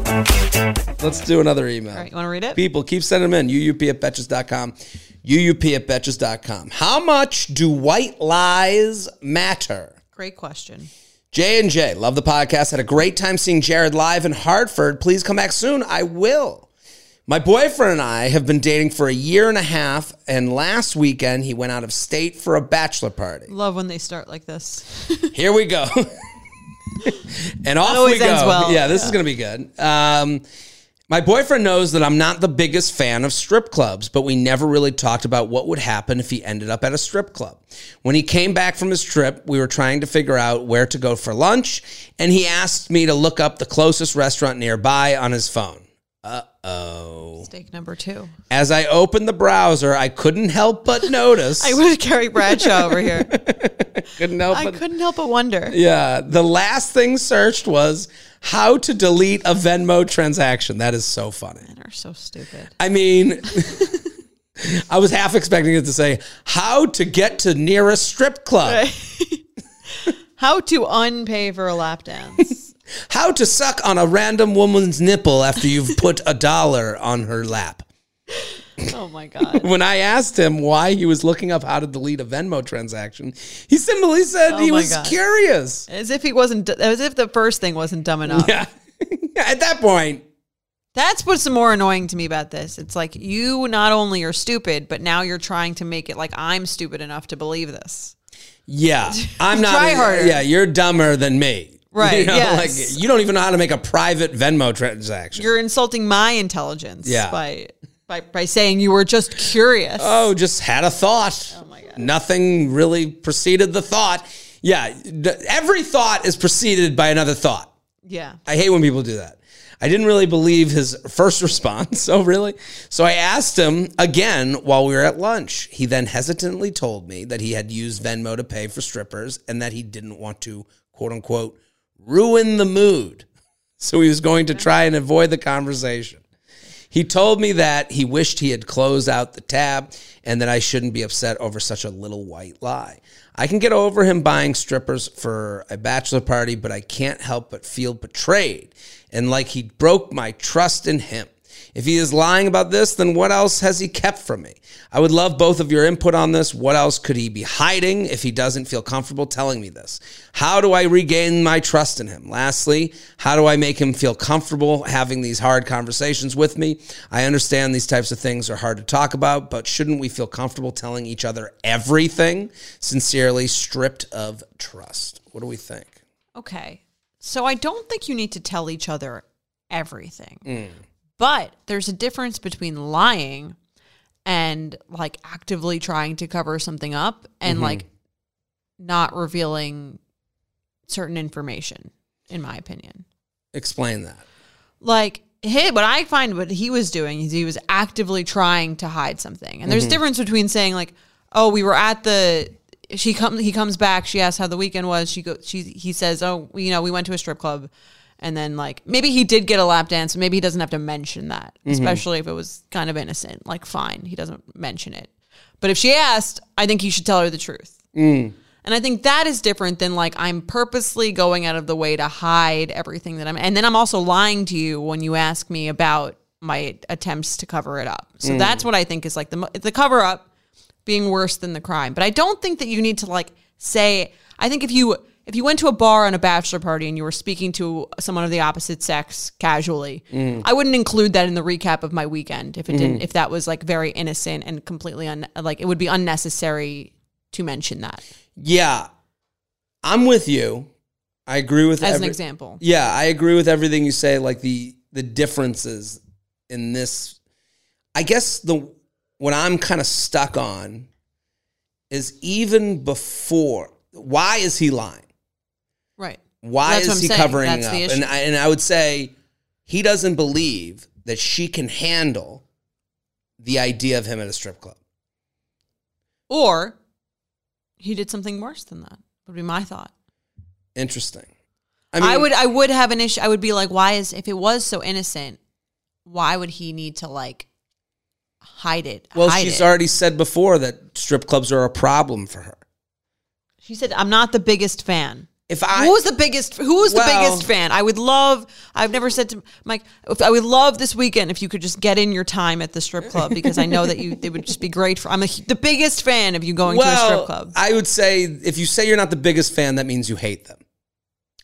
Let's do another email. All right, you want to read it? People, keep sending them in. UUP at Betches.com. UUP at Betches.com. How much do white lies matter? Great question. J and J, love the podcast. Had a great time seeing Jared live in Hartford. Please come back soon. I will. My boyfriend and I have been dating for a year and a half, and last weekend he went out of state for a bachelor party. Love when they start like this. Here we go. and off we go. well. Yeah, this is going to be good. Um, my boyfriend knows that I'm not the biggest fan of strip clubs, but we never really talked about what would happen if he ended up at a strip club. When he came back from his trip, we were trying to figure out where to go for lunch, and he asked me to look up the closest restaurant nearby on his phone. Uh oh. Steak number two. As I opened the browser, I couldn't help but notice. I was Carrie Bradshaw over here. couldn't help I but couldn't help but wonder. Yeah, the last thing searched was how to delete a Venmo transaction. That is so funny. Men are so stupid. I mean, I was half expecting it to say how to get to nearest strip club, How to unpay for a lap dance. How to suck on a random woman's nipple after you've put a dollar on her lap. oh my god. When I asked him why he was looking up how to delete a Venmo transaction, he simply said Oh he was God. curious. As if he wasn't as if the first thing wasn't dumb enough. Yeah. At that point, That's what's more annoying to me about this. It's like you not only are stupid, but now you're trying to make it like I'm stupid enough to believe this. Yeah, I'm not. Try harder. Yeah, you're dumber than me. Right, You know, yes. like you don't even know how to make a private Venmo transaction. You're insulting my intelligence Yeah. by by by saying you were just curious. oh, just had a thought. Oh my God. Nothing really preceded the thought. Yeah, every thought is preceded by another thought. Yeah. I hate when people do that. I didn't really believe his first response. Oh, really? So I asked him again while we were at lunch. He then hesitantly told me that he had used Venmo to pay for strippers and that he didn't want to, quote unquote, ruin the mood. So he was going to try and avoid the conversation. He told me that he wished he had closed out the tab and that I shouldn't be upset over such a little white lie. I can get over him buying strippers for a bachelor party, but I can't help but feel betrayed and like he broke my trust in him. If he is lying about this, then what else has he kept from me? I would love both of your input on this. What else could he be hiding if he doesn't feel comfortable telling me this? How do I regain my trust in him? Lastly, how do I make him feel comfortable having these hard conversations with me? I understand these types of things are hard to talk about, but shouldn't we feel comfortable telling each other everything? Sincerely, stripped of trust. What do we think? Okay. So I don't think you need to tell each other everything. Mm. But there's a difference between lying and like actively trying to cover something up and Mm-hmm. like not revealing certain information in my opinion. Explain that. Like hey, what I find what he was doing is he was actively trying to hide something. And there's a difference between saying like, "Oh, we were at the." She comes. He comes back. She asks how the weekend was. She go. She he says, "Oh, you know, we went to a strip club." And then like maybe he did get a lap dance. Maybe he doesn't have to mention that, mm-hmm. especially if it was kind of innocent. Like fine, he doesn't mention it. But if she asked, I think he should tell her the truth. Mm. And I think that is different than like I'm purposely going out of the way to hide everything that I'm and then I'm also lying to you when you ask me about my attempts to cover it up. So mm. that's what I think is like the the cover up being worse than the crime. But I don't think that you need to like say I think if you if you went to a bar on a bachelor party and you were speaking to someone of the opposite sex casually, mm. I wouldn't include that in the recap of my weekend if it didn't mm. if that was like very innocent and completely un, like it would be unnecessary to mention that Yeah, I'm with you. I agree with as an example. Yeah, I agree with everything you say. Like the the differences in this, I guess the what I'm kind of stuck on is even before. Why is he lying? Why That's is he saying. covering That's up? And. I, and I would say he doesn't believe that she can handle the idea of him at a strip club. Or he did something worse than that. Would be my thought. Interesting. I, would I would have an issue. I would be like, why is if it was so innocent, why would he need to like hide it? Well, hide she's it? already said before that strip clubs are a problem for her. She said, "I'm not the biggest fan." If I who was the biggest? Who was the biggest fan? I would love. I've never said to Mike. I would love this weekend if you could just get in your time at the strip club because I know that you. It would just be great for. I'm a, the biggest fan of you going to a strip club. I would say if you say you're not the biggest fan, that means you hate them.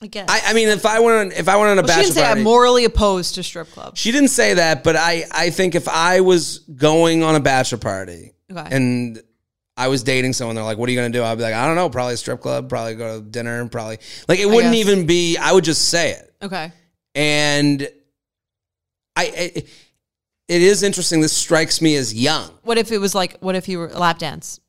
I guess. I, I mean, if I went on, if I went on a Well, she bachelor didn't say party, I'm morally opposed to strip clubs. she didn't say that, but I, I think if I was going on a bachelor party Okay. and I was dating someone, they're like, "What are you gonna do?" I'd be like, "I don't know, probably a strip club, probably go to dinner, probably." Like it wouldn't guess. even be. I would just say it, Okay. and I. It, it is interesting. This strikes me as young. What if it was like? What if you were a lap dance,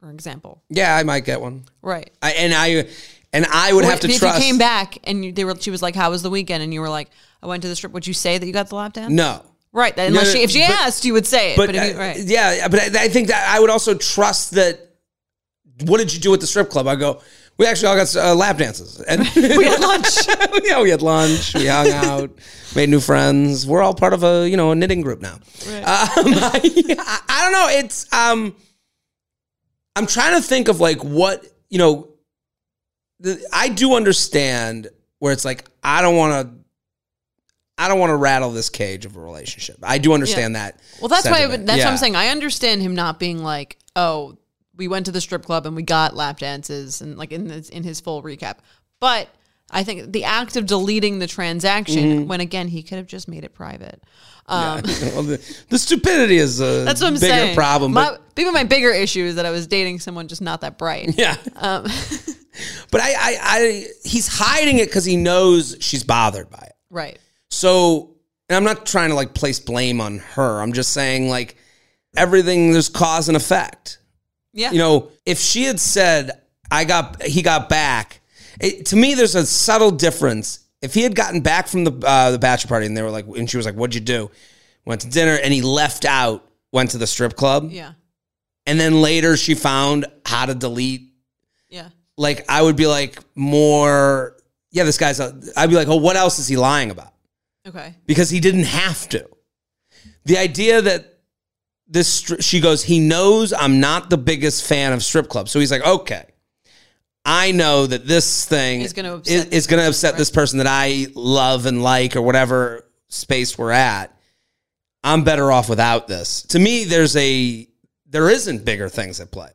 for example? Yeah, I might get one. Right. I, and I and I would Or have to if trust. you came back and you, they were, she was like, "How was the weekend?" and you were like, "I went to the strip." Would you say that you got the lap dance? No, Right. Unless No, she, if she but- asked, you would say it. But, but, you, uh, right. yeah, but I, I think that I would also trust that. What did you do at the strip club? I go. We actually all got uh, lap dances, and we had lunch. yeah, we had lunch. We hung out, made new friends. We're all part of a you know a knitting group now. Um, I, I don't know. It's um, I'm trying to think of like what you know. The, I do understand where it's like I don't want to. I don't want to rattle this cage of a relationship. I do understand that. Well, that's why. sentiment. That's what I'm saying. I understand him not being like, "Oh, we went to the strip club and we got lap dances," and like in this, in his full recap. But I think the act of deleting the transaction, Mm-hmm. when again he could have just made it private. Um, well, the, the stupidity is a That's what I'm bigger saying. problem. My, maybe my bigger issue is that I was dating someone just not that bright. yeah, Um, but I, I, I, he's hiding it because he knows she's bothered by it. right. So, and I'm not trying to like place blame on her. I'm just saying like everything there's cause and effect. Yeah. You know, if she had said, "I got," he got back. It, to me, there's a subtle difference. If he had gotten back from the uh, the bachelor party and they were like, and she was like, "What'd you do?" Went to dinner, and he left out, went to the strip club, yeah. and then later she found how to delete. Yeah. Like I would be like more, yeah, this guy's. A, I'd be like, oh, what else is he lying about? Okay. because he didn't have to. The idea that this she goes, he knows I'm not the biggest fan of strip clubs, so he's like, okay, I know that this thing Is gonna upset is, this is going to person, upset right? this person that I love and like or whatever space we're at. I'm better off without this. To me, there's a there isn't bigger things at play.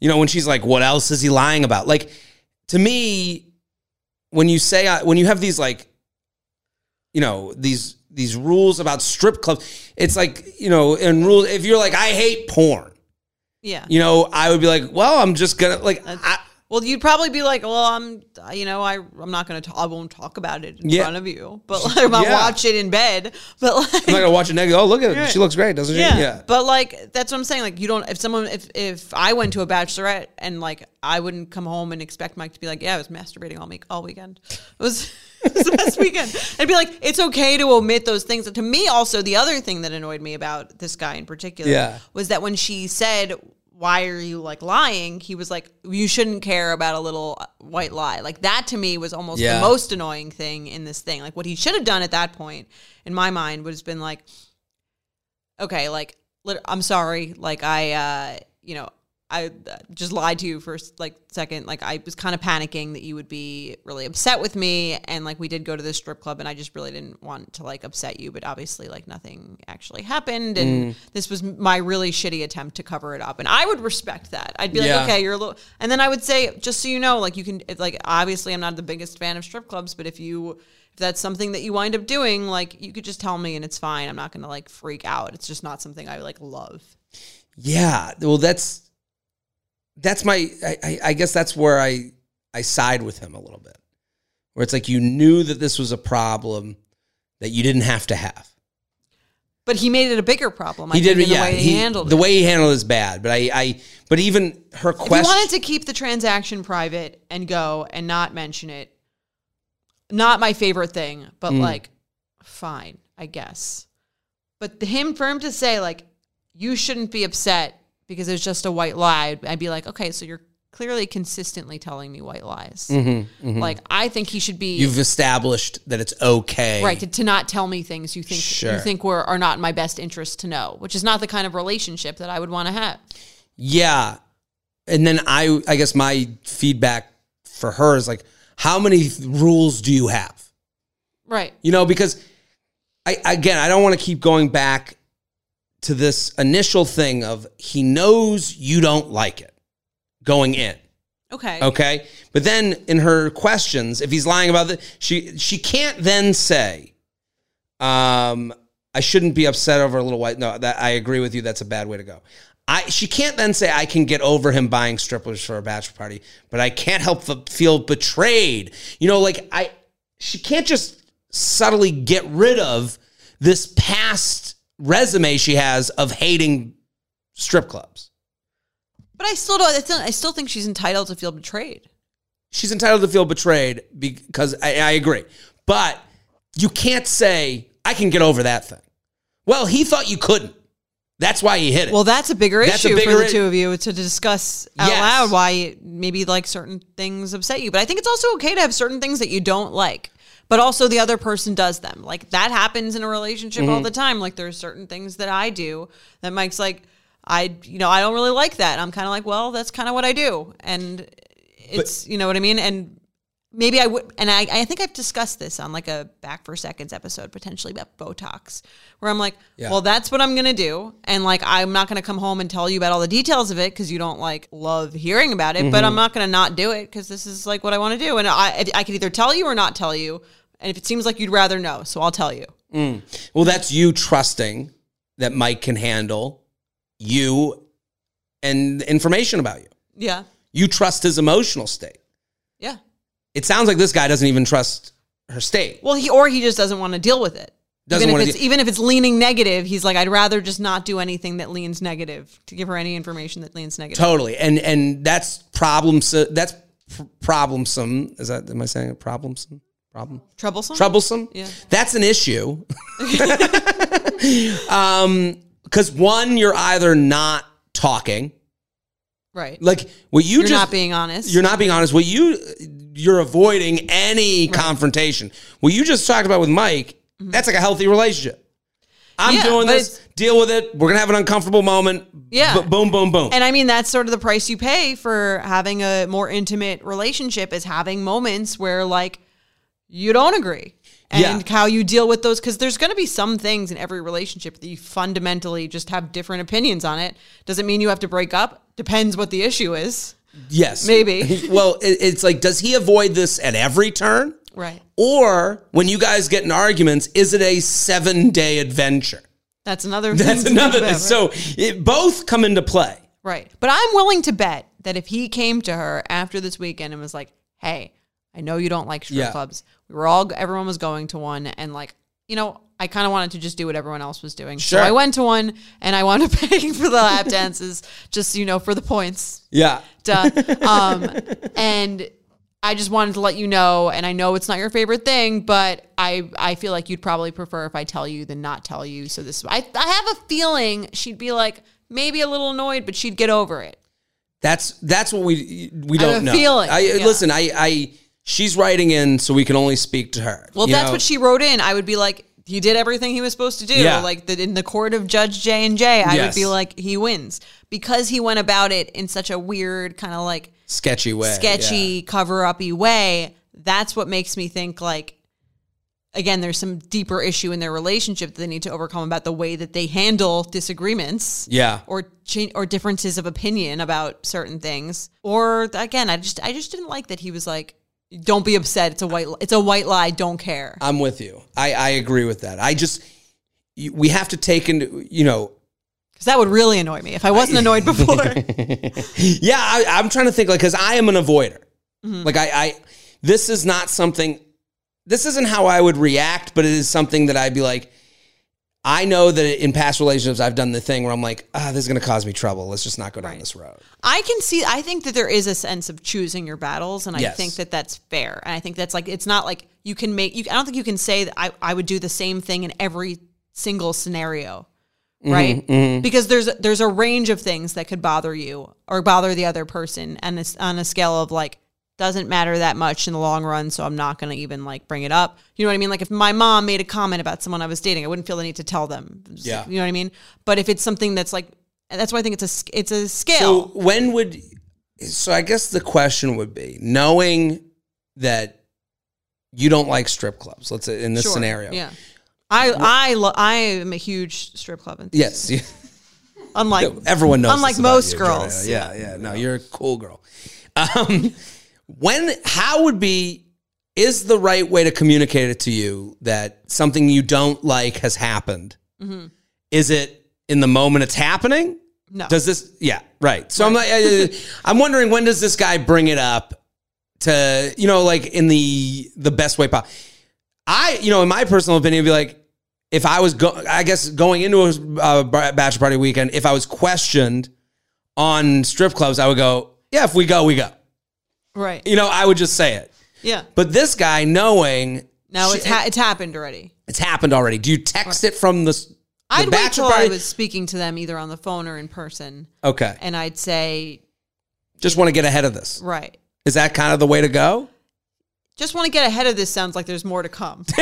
You know, when she's like, "What else is he lying about?" Like to me, when you say when you have these like you know these these rules about strip clubs it's like you know and rules if you're like i hate porn Yeah. you know i would be like well i'm just gonna like I, Well, you'd probably be like, "Well, I'm, you know, I, I'm not gonna, talk, I won't talk about it in Yeah. front of you, but like, I'm gonna Yeah. watch it in bed." But like, I'm not gonna watch a negative. Oh, look at her. She looks great, doesn't she? yeah. But like that's what I'm saying. Like you don't if someone if if I went to a bachelorette and like I wouldn't come home and expect Mike to be like, Yeah, I was masturbating all week all weekend. It was it was the best weekend. I'd be like, it's okay to omit those things. To me also the other thing that annoyed me about this guy in particular Yeah. was that when she said why are you like lying? He was like, you shouldn't care about a little uh, white lie. Like that to me was almost Yeah. the most annoying thing in this thing. Like what he should have done at that point, in my mind, would have been like, okay, like I'm sorry, like I, uh, you know, I uh, just lied to you for like second. Like I was kind of panicking that you would be really upset with me, and like we did go to this strip club, and I just really didn't want to like upset you, but obviously like nothing actually happened, and this was my really shitty attempt to cover it up, and I would respect that. I'd be like, okay, you're a little, and then I would say, just so you know, like you can, like obviously I'm not the biggest fan of strip clubs, but if you if that's something that you wind up doing, like you could just tell me and it's fine. I'm not gonna like freak out. It's just not something I like love. Yeah. Well, that's that's my. I, I, guess that's where I I side with him a little bit, where it's like you knew that this was a problem that you didn't have to have. But he made it a bigger problem. I He did. think, in yeah. the way he, handled the it. way he handled it is bad. But I. I. But even her if you question. wanted to keep the transaction private and go and not mention it, not my favorite thing, but Mm. like, fine, I guess. But him for him to say like, you shouldn't be upset because it's just a white lie, I'd, be like, okay, so you're clearly consistently telling me white lies. Like, I think he should be Mm-hmm, You've established that it's okay. right to, to not tell me things you think Sure. you think were are not in my best interest to know, which is not the kind of relationship that I would want to have. Yeah. And then I I guess my feedback for her is like, how many th- rules do you have? Right. You know, because I again, I don't want to keep going back to this initial thing of he knows you don't like it going in. Okay. Okay. But then in her questions, if he's lying about the she she can't then say, um, I shouldn't be upset over a little white. No, that I agree with you. That's a bad way to go. I she can't then say I can get over him buying strippers for a bachelor party, but I can't help but feel betrayed. You know, like I she can't just subtly get rid of this past resume she has of hating strip clubs. But I still don't. I still, I still think she's entitled to feel betrayed. she's entitled to feel betrayed because I, I agree. But you can't say, I can get over that thing. Well, he thought you couldn't. That's why he hit it. Well, that's a bigger That's a issue bigger for the two of you to discuss out Yes. loud why maybe like certain things upset you. But I think it's also okay to have certain things that you don't like, but also the other person does them. Like that happens in a relationship Mm-hmm. all the time. Like there's certain things that I do that Mike's like, I, you know, I don't really like that. And I'm kind of like, well, that's kind of what I do. And it's, you know what I mean? And maybe I would, and I, I think I've discussed this on like a Back for Seconds episode, potentially about Botox, where I'm like, Yeah. well, that's what I'm gonna do, and like I'm not gonna come home and tell you about all the details of it because you don't like love hearing about it, Mm-hmm. but I'm not gonna not do it because this is like what I want to do, and I I could either tell you or not tell you, and if it seems like you'd rather know, so I'll tell you. Mm. well, that's you trusting that Mike can handle you and information about you. Yeah, You trust his emotional state. yeah. It sounds like this guy doesn't even trust her state. Well, he or he just doesn't want to deal with it. Doesn't even if it's deal- even if it's leaning negative, he's like, I'd rather just not do anything that leans negative to give her any information that leans negative. Totally. And and that's problems that's pr- problemsome. Is that am I saying it problemsome? Problem? Troublesome. troublesome. Yeah. That's an issue. um, because one, you're either not talking, Right. like what you You're just not being honest. You're not being honest. What you you're avoiding any confrontation. What you just talked about with Mike, that's like a healthy relationship. I'm Mm-hmm. Yeah, doing this. Deal with it. We're gonna have an uncomfortable moment. Yeah. B- boom, boom, boom. And I mean, that's sort of the price you pay for having a more intimate relationship is having moments where like you don't agree. And Yeah. how you deal with those, because there's going to be some things in every relationship that you fundamentally just have different opinions on it. Doesn't mean you have to break up. Depends what the issue is. yes, Maybe. well, it's like, does he avoid this at every turn? Right. Or when you guys get in arguments, is it a seven day adventure? That's another. That's another thing. about, right? So it, both come into play. Right. But I'm willing to bet that if he came to her after this weekend and was like, "Hey, I know you don't like strip Yeah. clubs. We were all everyone was going to one and like, you know, I kind of wanted to just do what everyone else was doing. Sure. So I went to one and I wound up paying for the lap dances just, you know, for the points. Yeah. Duh. Um, and I just wanted to let you know, and I know it's not your favorite thing, but I I feel like you'd probably prefer if I tell you than not tell you. So this I I have a feeling she'd be like maybe a little annoyed, but she'd get over it. That's that's what we we I have don't a know. feeling, I yeah. listen. I I she's writing in, so we can only speak to her. Well, you that's know? what she wrote in. I would be like, he did everything he was supposed to do. Yeah. Like the, in the court of Judge J and J, I Yes. would be like, he wins because he went about it in such a weird kind of like sketchy way. sketchy, cover uppy way. That's what makes me think like. Again, there's some deeper issue in their relationship that they need to overcome about the way that they handle disagreements Yeah. or change or differences of opinion about certain things. Or again, I just I just didn't like that he was like, "Don't be upset. It's a white it's a white lie. Don't care." I'm with you. I I agree with that. I just we have to take into you know Because that would really annoy me if I wasn't annoyed before. yeah I, i'm trying to think like because i am an avoider Mm-hmm. like I, I this is not something this isn't how i would react but it is something that i'd be like i know that in past relationships i've done the thing where i'm like ah this is going to cause me trouble let's just not go down this road I can see. I think that there is a sense of choosing your battles, and I Yes. think that that's fair. And I think that's like it's not like you can make. You, I don't think you can say that I, I would do the same thing in every single scenario, right? Because there's there's a range of things that could bother you or bother the other person, and it's on a scale of like doesn't matter that much in the long run, so I'm not going to even like bring it up. You know what I mean? Like if my mom made a comment about someone I was dating, I wouldn't feel the need to tell them. Yeah. you know what I mean. But if it's something that's like, that's why I think it's a it's a scale. so when would so i guess the question would be knowing that you don't like strip clubs let's say in this Sure. scenario Yeah. I I lo- I am a huge strip club enthusiast. yes Unlike Everyone knows. Unlike most you, girls. Jordan. Yeah, yeah. No, you're a cool girl. Um, when, how would be, is the right way to communicate it to you that something you don't like has happened? Is it in the moment it's happening? Mm-hmm. no. Does this? Yeah, right. So I'm like, I'm wondering when does this guy bring it up to, you know, like in the the best way possible. I, you know, in my personal opinion, be like, if I was, go- I guess, going into a uh, bachelor party weekend, if I was questioned on strip clubs, I would go, yeah, if we go, we go. Right. You know, I would just say it. Yeah. But this guy, knowing Now Sh- it's ha- it's happened already. it's happened already, do you text it from the, the I'd wait till party? I was speaking to them either on the phone or in person, okay, and I'd say, just want to get ahead of this. right. Is that kind of the way to go? Just want to get ahead of this. Sounds like there's more to come.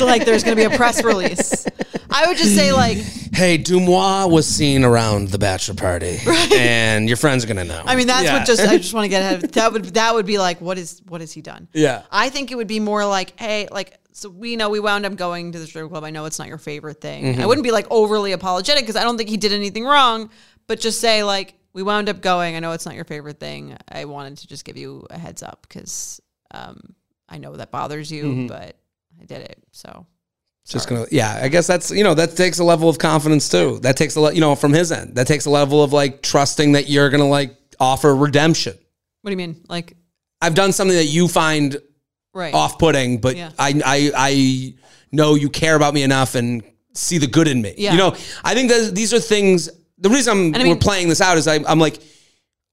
Like there's going to be a press release. I would just say like, Hey, Dumois was seen around the bachelor party, and your friends are gonna know. I mean, that's Yeah. what just I just want to get ahead. Of, that would that would be like, what is what has he done? Yeah. I think it would be more like, hey, like, so we know we wound up going to the strip club. I know it's not your favorite thing. Mm-hmm. I wouldn't be like overly apologetic because I don't think he did anything wrong, but just say like, we wound up going. I know it's not your favorite thing. I wanted to just give you a heads up because um, I know that bothers you, Mm-hmm. but I did it. So just gonna yeah i guess that's you know that takes a level of confidence too that takes a lot, you know from his end that takes a level of like trusting that you're gonna like offer redemption what do you mean? Like, i've done something that you find right? off-putting but Yeah. I, I i know you care about me enough and see the good in me Yeah. you know i think that these are things the reason I'm, I we're playing this out is I, i'm like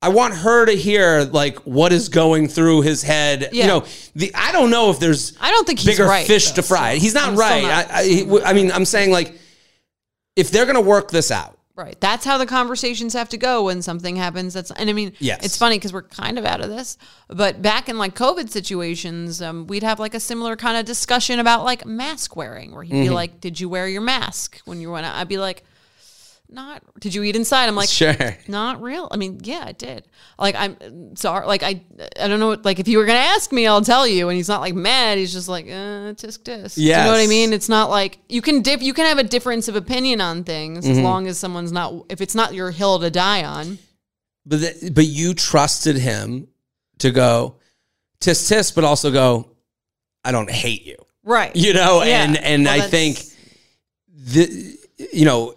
I want her to hear like what is going through his head. Yeah. You know, the I don't know if there's I don't think he's bigger right, fish though, to fry. so He's not I'm right. not- I, I, I mean, I'm saying like if they're gonna work this out, Right. That's how the conversations have to go when something happens. That's and I mean, Yes. it's funny because we're kind of out of this, but back in like COVID situations, um, we'd have like a similar kind of discussion about like mask wearing, where he'd Mm-hmm. be like, "Did you wear your mask when you went out?" I'd be like, "Not." Did you eat inside? I'm like, sure. Not real. I mean, yeah, I did. Like I'm sorry. Like I, I don't know. what- Like if you were gonna ask me, I'll tell you. And he's not like mad. He's just like, uh, tisk tisk. Do You know what I mean? It's not like you can dip. You can have a difference of opinion on things Mm-hmm. as long as someone's not. If it's not your hill to die on. But th- but you trusted him to go tis tis, but also go. I don't hate you. Right. You know, Yeah. and and Well, I think the you know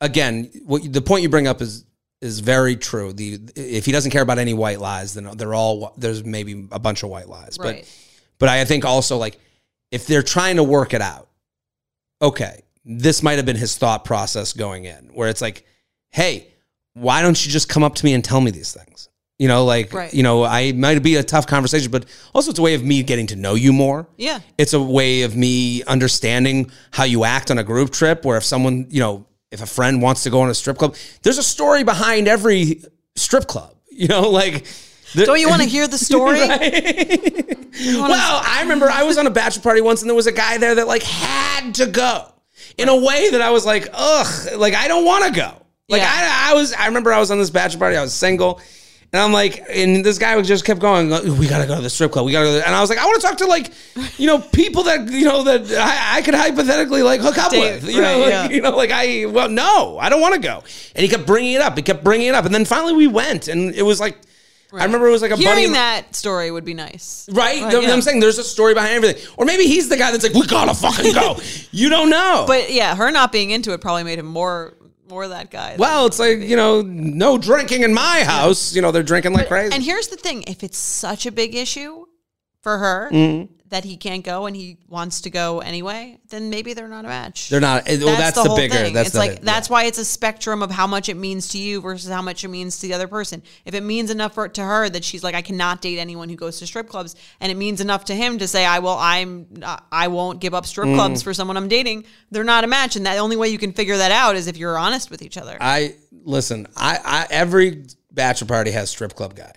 again what the point you bring up is is very true. The if he doesn't care about any white lies, then they're all there's maybe a bunch of white lies. Right. But but I think also like if they're trying to work it out, okay, this might have been his thought process going in, where it's like, hey, why don't you just come up to me and tell me these things? You know, like Right. you know, I might be a tough conversation, but also it's a way of me getting to know you more Yeah. it's a way of me understanding how you act on a group trip where if someone you know if a friend wants to go on a strip club there's a story behind every strip club you know like the- Don't you want to hear the story? well i remember i was on a bachelor party once and there was a guy there that like had to go in a way that i was like ugh like i don't want to go like Yeah. I, I was i remember i was on this bachelor party i was single and I'm like, and this guy just kept going. We gotta go to the strip club. We gotta go. And I was like, I want to talk to like, you know, people that you know that I, I could hypothetically like hook up Date, with. You know, like, yeah. you know, like I. Well, no, I don't want to go. And he kept bringing it up. He kept bringing it up. And then finally we went, and it was like, I remember it was like a buddy. Hearing that story would be nice. Right? Right, what yeah. I'm saying there's a story behind everything. Or maybe he's the guy that's like, we gotta fucking go. you don't know. But yeah, her not being into it probably made him more more that guy. well, it's like, you know, no drinking in my house. You know, they're drinking like crazy. And here's the thing: if it's such a big issue for her Mm-hmm. that he can't go and he wants to go anyway, then maybe they're not a match. They're not. Well, that's, the, whole bigger. thing. That's it's the, like that's why it's a spectrum of how much it means to you versus how much it means to the other person. If it means enough for to her that she's like, I cannot date anyone who goes to strip clubs, and it means enough to him to say, I will, I'm, I won't give up strip Mm. clubs for someone I'm dating. They're not a match, and the only way you can figure that out is if you're honest with each other. I listen. I, I every bachelor party has strip club guy,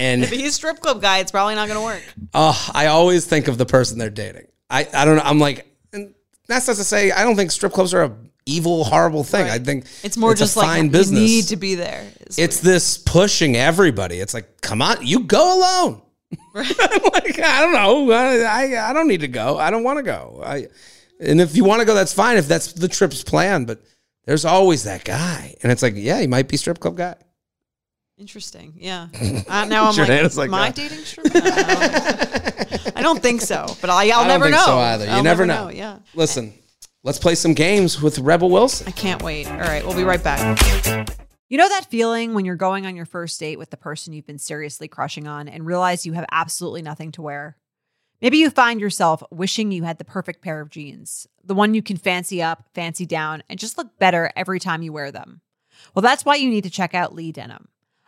and if he's a strip club guy, it's probably not going to work. oh, I always think of the person they're dating. I I don't know. I'm like, and that's not to say I don't think strip clubs are a evil, horrible thing. I think It's more a just fine like business. you need to be there. It's- it's this pushing everybody. It's like, come on, you go alone. I'm like, I don't know. I, I I don't need to go. I don't want to go. I and if you want to go, that's fine. If that's the trip's plan, but there's always that guy, and it's like, yeah, he might be strip club guy. Interesting. Yeah. Uh, now I'm Jordana's like, like am I that. dating strip? I don't, I don't think so, but I, I'll I don't never think know. so either. You I'll never know. Yeah. Listen, let's play some games with Rebel Wilson. I can't wait. All right, we'll be right back. You know that feeling when you're going on your first date with the person you've been seriously crushing on and realize you have absolutely nothing to wear? Maybe you find yourself wishing you had the perfect pair of jeans, the one you can fancy up, fancy down, and just look better every time you wear them. Well, that's why you need to check out Lee Denim.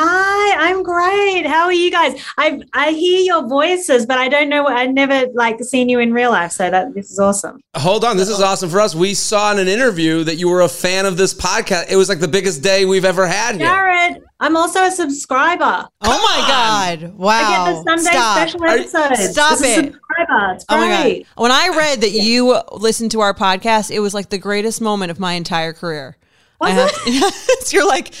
Hi, I'm great. How are you guys? I I hear your voices, but I don't know. I never like seen you in real life, so that this is awesome. Hold on. This is awesome for us. We saw in an interview that you were a fan of this podcast. It was like the biggest day we've ever had here. Jared, I'm also a subscriber. Oh my God. Wow. I get the Sunday Stop. special Are you- episodes. Stop As a it. Subscriber. It's Oh my great. God. When I read that you listened to our podcast, it was like the greatest moment of my entire career. Was I have- You're like,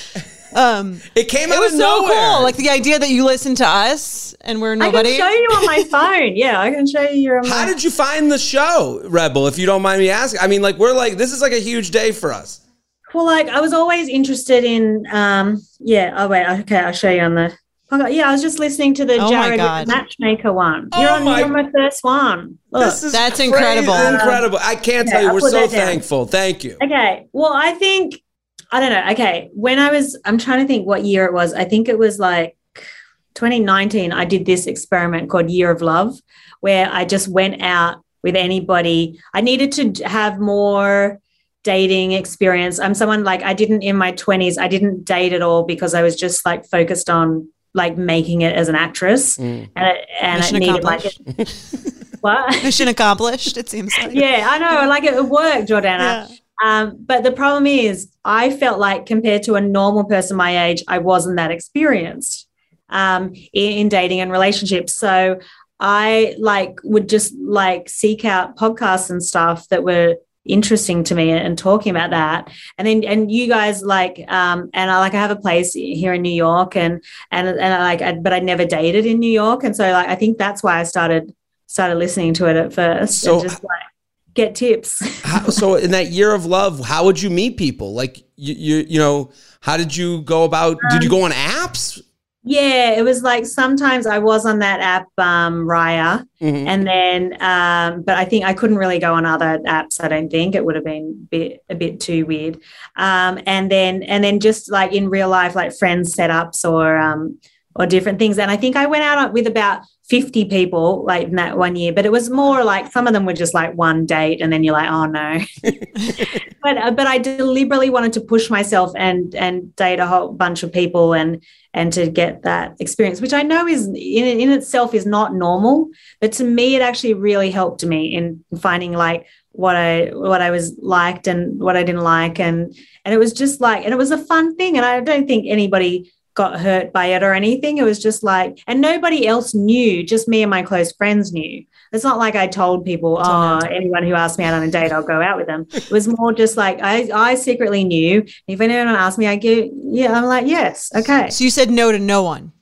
um, It came it out was of so nowhere. cool. Like the idea that you listen to us and we're nobody. I can show you on my phone. Yeah, I can show you your. How did you find the show, Rebel? If you don't mind me asking. I mean, like we're like this is like a huge day for us. Well, like I was always interested in. um Yeah. Oh wait. Okay, I'll show you on the. Okay, yeah, I was just listening to the Oh Jared Matchmaker one. Oh You're on, my- you're on my first one. Look. This is That's crazy, incredible. Incredible. I can't Okay, tell you. I'll We're so thankful. Thank you. Okay. Well, I think I don't know. Okay, when I was, I'm trying to think what year it was. I think it was like 2019. I did this experiment called Year of Love, where I just went out with anybody. I needed to have more dating experience. I'm someone like I didn't in my 20s, I didn't date at all because I was just like focused on like making it as an actress. Mm. And it, and Mission it needed like accomplished. what? Mission accomplished. It seems like. yeah, I know. Like it worked, Jordana. Yeah. Um, but the problem is, I felt like compared to a normal person my age, I wasn't that experienced um, in, in dating and relationships. So I like would just like seek out podcasts and stuff that were interesting to me and talking about that and then and you guys like um and I like I have a place here in New York and and and I like I, but I never dated in New York and so like I think that's why I started started listening to it at first So- just like get tips How, so in that year of love, how would you meet people? Like you, you, you know, how did you go about? did you go on apps? Yeah, it was like sometimes I was on that app, um, Raya, Mhm. and then, um, but I think I couldn't really go on other apps. I don't think it would have been bit, a bit too weird. Um, and then, and then just like in real life, like friends setups or um, or different things. And I think I went out with about fifty people like in that one year, but it was more like some of them were just like one date, and then you're like, oh no. but uh, but I deliberately wanted to push myself and and date a whole bunch of people and and to get that experience, which I know is in, in itself is not normal, but to me it actually really helped me in finding like what I what I was liked and what I didn't like, and and it was just like and it was a fun thing, and I don't think anybody got hurt by it or anything. It was just like, and nobody else knew, just me and my close friends knew. It's not like I told people, oh, anyone who asked me out on a date, I'll go out with them. It was more just like I, I secretly knew. If anyone asked me, I go, yeah, I'm like, yes, okay. So you said no to no one.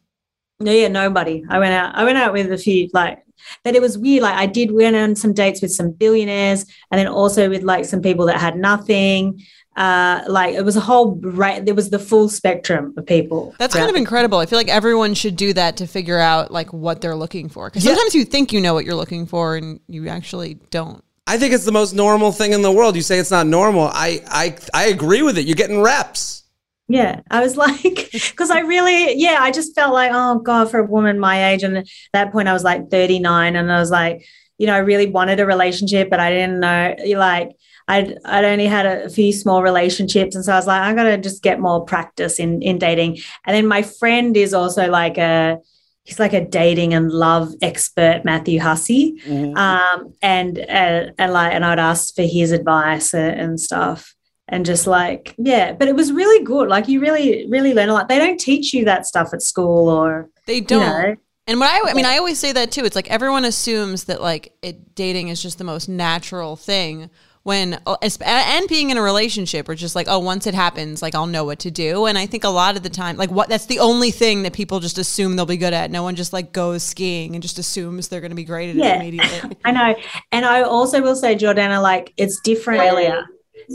No, yeah, nobody. I went out. I went out with a few like, but it was weird. Like I did went on some dates with some billionaires, and then also with like some people that had nothing. Uh, like it was a whole right. There was the full spectrum of people. That's kind of incredible. I feel like everyone should do that to figure out like what they're looking for. Because sometimes you think you know what you're looking for and you actually don't. I think it's the most normal thing in the world. You say it's not normal. I, I, I agree with it. You're getting reps. Yeah, I was like, because I really, yeah, I just felt like, oh God, for a woman my age. And at that point, I was like 39, and I was like, you know, I really wanted a relationship, but I didn't know, like, I'd I'd only had a few small relationships, and so I was like, I gotta just get more practice in in dating. And then my friend is also like a he's like a dating and love expert, Matthew Hussey, um, and uh, and like and I'd ask for his advice and, and stuff. And just like, yeah, but it was really good. Like, you really, really learn a lot. They don't teach you that stuff at school or, They don't. know. And what I, I mean, I always say that too. It's like everyone assumes that like it, dating is just the most natural thing. When uh, and being in a relationship, or just like, oh, once it happens, like I'll know what to do. And I think a lot of the time, like what that's the only thing that people just assume they'll be good at. No one just like goes skiing and just assumes they're going to be great at it Yeah. immediately. I know. And I also will say, Jordana, like it's different Australia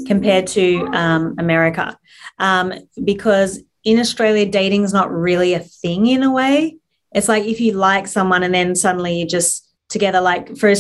compared to um, America um, because in Australia, dating is not really a thing in a way. It's like if you like someone and then suddenly you just together, like for,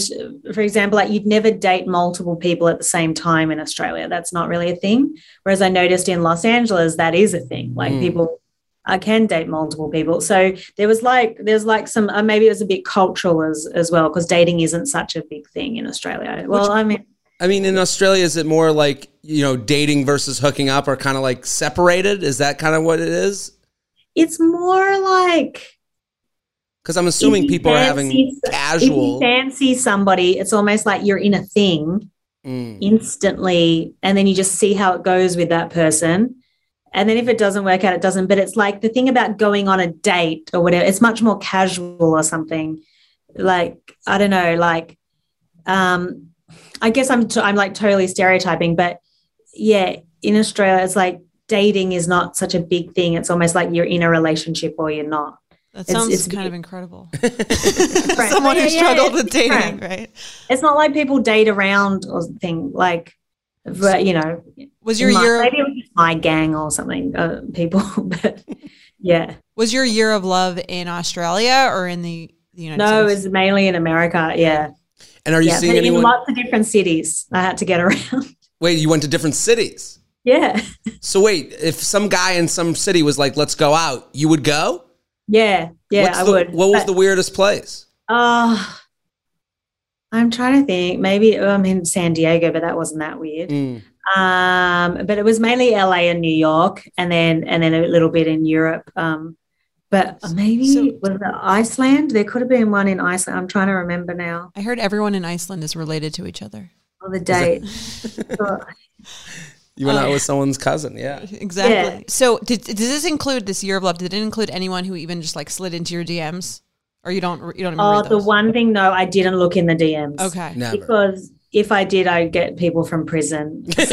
for example, like you'd never date multiple people at the same time in Australia. That's not really a thing. Whereas I noticed in Los Angeles, that is a thing. Like Mm. people I can date multiple people. So there was like there's like some uh, maybe it was a bit cultural as as well because dating isn't such a big thing in Australia. Well, I mean, I mean, in Australia, is it more like, you know, dating versus hooking up are kind of like separated? Is that kind of what it is? it's more like Because I'm assuming people are having fancy- If you casual. fancy somebody, it's almost like you're in a thing Mm. instantly, and then you just see how it goes with that person. And then if it doesn't work out, it doesn't. But it's like the thing about going on a date or whatever, it's much more casual or something. Like, I don't know, like um I guess I'm t- I'm like totally stereotyping, but yeah, in Australia it's like dating is not such a big thing. It's almost like you're in a relationship or you're not. That It's- sounds it's- kind of incredible. Right. Someone who Yeah, yeah, struggled it's with dating, different. right? It's not like people date around or thing like but you know Was your my- year maybe it was my gang or something uh, people but yeah was your year of love in Australia or in the, the United no it was mainly in america yeah And are you yeah seeing but in lots of different cities i had to get around Wait, you went to different cities. yeah So wait, if some guy in some city was like, "Let's go out," you would go? Yeah yeah What's i the- would What was But- the weirdest place? Oh, I'm trying to think. Maybe oh, I'm in San Diego, but that wasn't that weird. Mm. Um, but it was mainly LA and New York, and then and then a little bit in Europe. Um, but maybe So- was it Iceland? There could have been one in Iceland. I'm trying to remember now. I heard everyone in Iceland is related to each other. Oh, the date. Oh, You went out with someone's cousin. Yeah. Exactly. Yeah. So, did, does this include this year of love? Did it include anyone who even just like slid into your DMs, or you don't you don't oh, read the one thing no, I didn't look in the DMs. Okay. Never. Because if I did, I'd get people from prison. I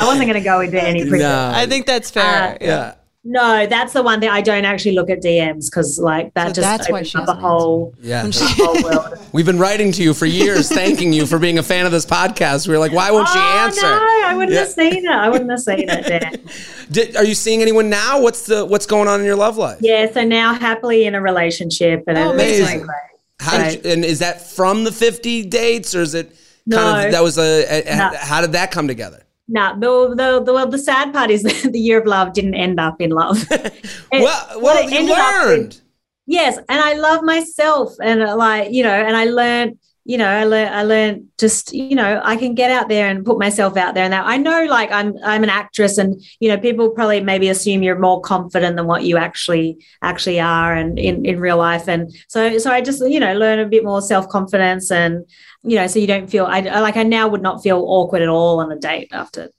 wasn't going to go into any prison. No. I think that's fair. Uh, yeah. No, that's the one thing I don't actually look at DMs because like that So just that's opens she up a whole, Yeah. whole world. We've been writing to you for years, thanking you for being a fan of this podcast. We were like, why won't she oh answer? no, I wouldn't Yeah. have seen it. I wouldn't have seen it. Dan. Did, are you seeing anyone now? What's the what's going on in your love life? Yeah, so now happily in a relationship and Oh, amazing. going great. How did you, and is that from the 50 dates or is it kind No. of that was a, a- a- No. how did that come together? No, the, the, the, well, the sad part is that the year of love didn't end up in love. It- well, well you up in- learned. yes and i love myself and like you know and i learned you know i learned i learned just you know i can get out there and put myself out there. And that i know like i'm i'm an actress and you know people probably maybe assume you're more confident than what you actually actually are and in in real life. And so so i just you know learn a bit more self-confidence and you know so you don't feel i I- like i now would not feel awkward at all on a date after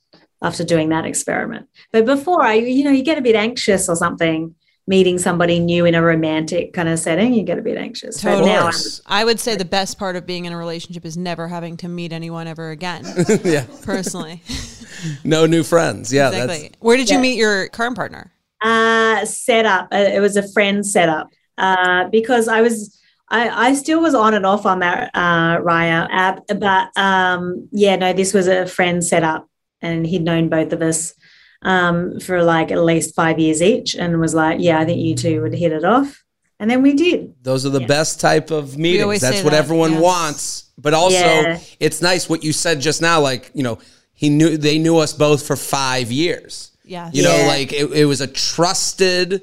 after doing that experiment. But before i you know you get a bit anxious or something meeting somebody new in a romantic kind of setting, you get a bit anxious. But Totally. now I'm- I would say the best part of being in a relationship is never having to meet anyone ever again. yeah. Personally, No new friends. Yeah. exactly. Where did you Yeah. meet your current partner? uh, set up. Uh, it was a friend setup uh, because I was. I, I still was on and off on that uh, Raya app, but um, yeah, no, this was a friend setup, and he'd known both of us um, for like at least five years each, and was like, "Yeah, I think you two would hit it off," and then we did. Those are the Yeah. best type of meetings. That's what that, everyone yes. wants. But also, Yeah. it's nice what you said just now. Like you know, he knew they knew us both for five years. Yes. You know, Yeah. like it, it was a trusted,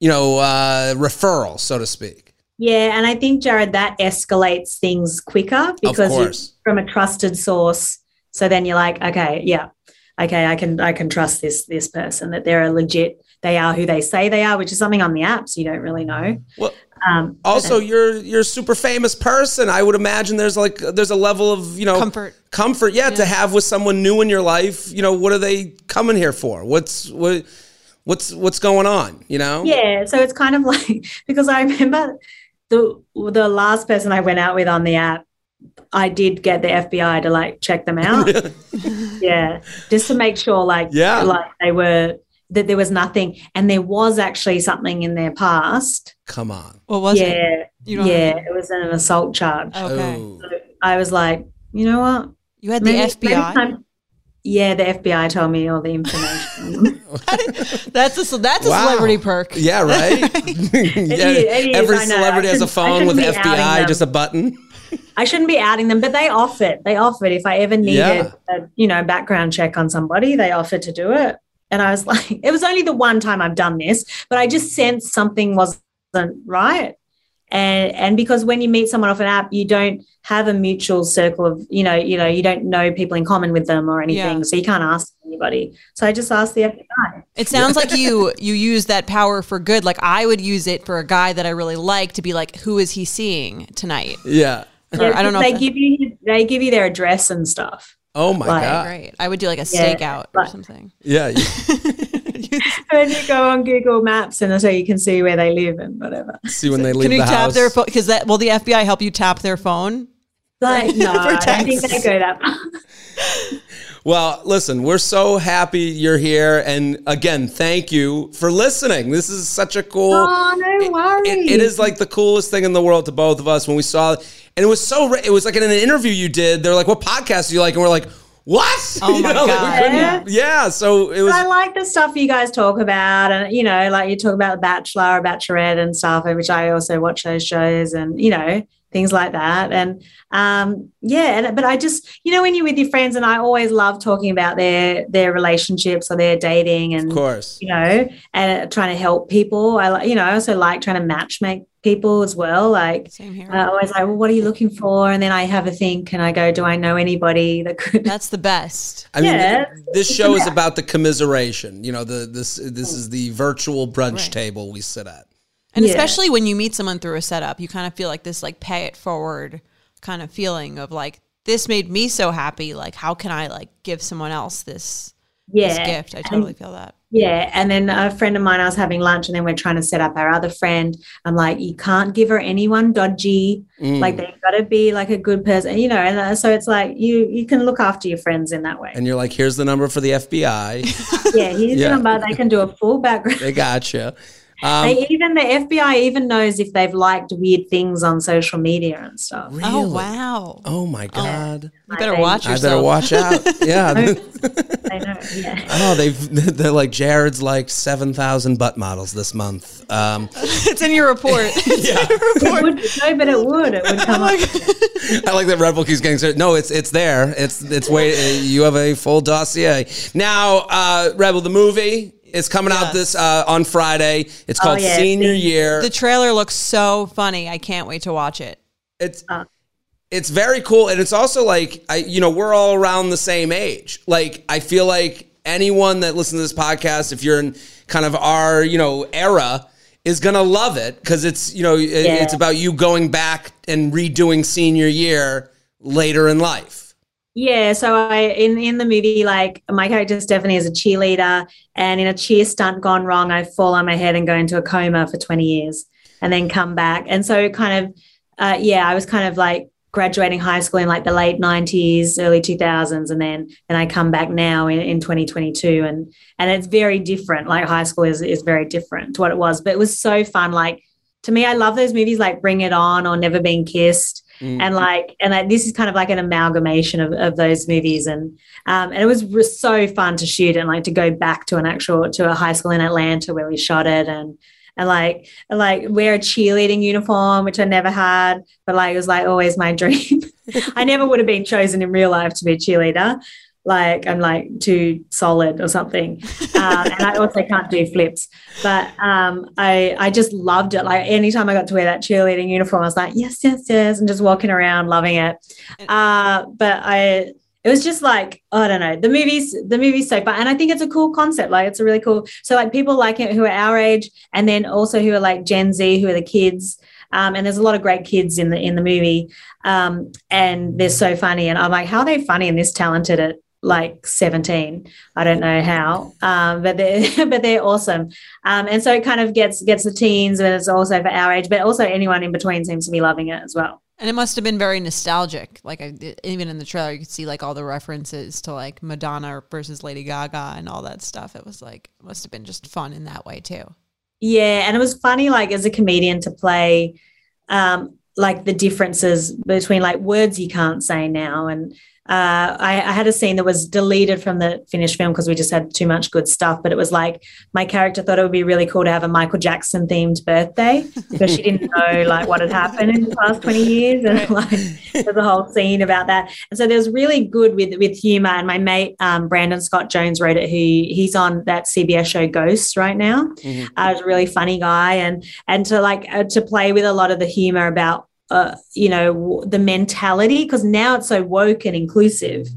you know, uh, referral, so to speak. Yeah, and I think Jared that escalates things quicker because you- from a trusted source. So then you're like, okay, yeah, okay, I can I can trust this this person that they're a legit. They are who they say they are, which is something on the apps you don't really know. Well, Um, also you're you're a super famous person. I would imagine there's like there's a level of you know Comfort. comfort, yeah, to have with someone new in your life. You know, what are they coming here for? What's what what's what's going on? You know, yeah, so it's kind of like because I remember the the last person I went out with on the app, I did get the FBI to like check them out. yeah, just to make sure, like, Yeah. like they were that there was nothing, and there was actually something in their past. Come on. What was it? yeah, yeah, it was an assault charge. Okay. Oh. I was like, you know what? You had Maybe- the maybe FBI. time- yeah, the FBI told me all the information. that's a that's a Wow. celebrity perk. Yeah, right. Yeah, it is, Every I celebrity has a phone with shouldn't be outing FBI, just a button. I shouldn't be outing them, but they offered. They offered if I ever needed Yeah. a you know background check on somebody, they offered to do it. And I was like, it was only the one time I've done this, but I just sensed something wasn't right. And and because when you meet someone off an app, you don't have a mutual circle of you know you know you don't know people in common with them or anything, Yeah. so you can't ask anybody. So I just asked the FBI. It sounds like you you use that power for good. Like I would use it for a guy that I really like to be like, who is he seeing tonight? Yeah. Or I don't know. They give you they give you their address and stuff. Oh my Like- god. Great. I would do like a Yeah, stakeout or something. Yeah. you- And you go on Google Maps and so you can see where they live and whatever. See when they leave Can you the tap house. their phone? Because that will the FBI help you tap their phone? Like, no, I don't think texts. they go that far. Well, listen, we're so happy you're here, and again, thank you for listening. This is such a cool. Oh, no worries. it- it is like the coolest thing in the world to both of us when we saw it, and it was so. It was like in an interview you did. They're like, "What podcast do you like?" And we're like, "What?" Oh You my know, God. couldn't- yeah. So it was. I like the stuff you guys talk about, and you know, like you talk about The Bachelor, or Bachelorette, and stuff, which I also watch those shows, and you know, things like that. And um, yeah, and, but I just, you know, when you're with your friends, and I always love talking about their their relationships or their dating, and Of course. you know, and trying to help people. I you know, I also like trying to match make people as well. Like Same here. uh, always like, well, what are you looking for? And then I have a think and I go, do I know anybody that could? That's the best. I mean, Yeah, this show is about the commiseration. You know, the this this is the virtual brunch Right. table we sit at. And Yeah. especially when you meet someone through a setup, you kind of feel like this like pay it forward kind of feeling of like this made me so happy. Like how can I like give someone else this, yeah, this gift? I totally feel that. Yeah, and then a friend of mine, I was having lunch, and then we're trying to set up our other friend. I'm like, you can't give her anyone dodgy. Mm. Like they've got to be like a good person, you know. And uh, so it's like you you can look after your friends in that way. And you're like, here's the number for the FBI. yeah, here's Yeah. the number. They can do a full background. they got you. Um, they even the FBI even knows if they've liked weird things on social media and stuff. really? Oh wow. Oh my god! You better I- watch I yourself. better watch out. Yeah. I know. Yeah. oh, they've they're like Jared's like seven thousand butt models this month. Um, it's in your report. It would, no, but it would. It would come up. I like that Red Bull keeps getting. No, it's it's there. It's it's wait. You have a full dossier now. Uh, Rebel the movie is coming out this uh, on Friday. It's called yeah, Senior. Year. the trailer looks so funny. I can't wait to watch it. it's Uh. it's very cool and it's also like i you know we're all around the same age like i feel like anyone that listens to this podcast if you're in kind of our you know era is gonna love it because it's you know it- Yeah. it's about you going back and redoing senior year later in life Yeah, so I in in the movie, like my character Stephanie is a cheerleader, and in a cheer stunt gone wrong, I fall on my head and go into a coma for twenty years, and then come back. And so, kind of, uh, yeah, I was kind of like graduating high school in like the late nineties, early two thousands, and then and I come back now in, in twenty twenty two, and and it's very different. Like high school is is very different to what it was, but it was so fun. Like to me, I love those movies like Bring It On or Never Been Kissed Mm. and like and like, this is kind of like an amalgamation of, of those movies. And um and it was re- so fun to shoot and like to go back to an actual to a high school in Atlanta where we shot it. And and like and like wear a cheerleading uniform which I never had but like it was like always my dream. I never would have been chosen in real life to be a cheerleader like I'm like too solid or something. Um, and I also can't do flips. But um, I I just loved it. Like anytime I got to wear that cheerleading uniform I was like yes yes yes and just walking around loving it. Uh, but I it was just like oh, I don't know. The movies the movie's so fun and I think it's a cool concept. Like it's a really cool so like people like it who are our age and then also who are like Gen Z who are the kids. Um, and there's a lot of great kids in the in the movie. Um, and they're so funny and I'm like how are they funny and this talented at like 17 I don't know how um, but they're but they're awesome um, and so it kind of gets gets the teens and it's also for our age but also anyone in between seems to be loving it as well And it must have been very nostalgic. Like I, even in the trailer, you could see like all the references to like Madonna versus Lady Gaga and all that stuff. It was like must have been just fun in that way too. Yeah, and it was funny, like as a comedian, to play um, like the differences between like words you can't say now. And uh, I, I had a scene that was deleted from the finished film because we just had too much good stuff. But it was like my character thought it would be really cool to have a Michael Jackson themed birthday because she didn't know like what had happened in the past twenty years, and like there's a whole scene about that. And so there was really good with with humor. And my mate um, Brandon Scott Jones wrote it. Who he's on that CBS show Ghosts right now. Mhm. Uh, he's a really funny guy, and and to like uh, to play with a lot of the humor about uh, you know the mentality because now it's so woke and inclusive.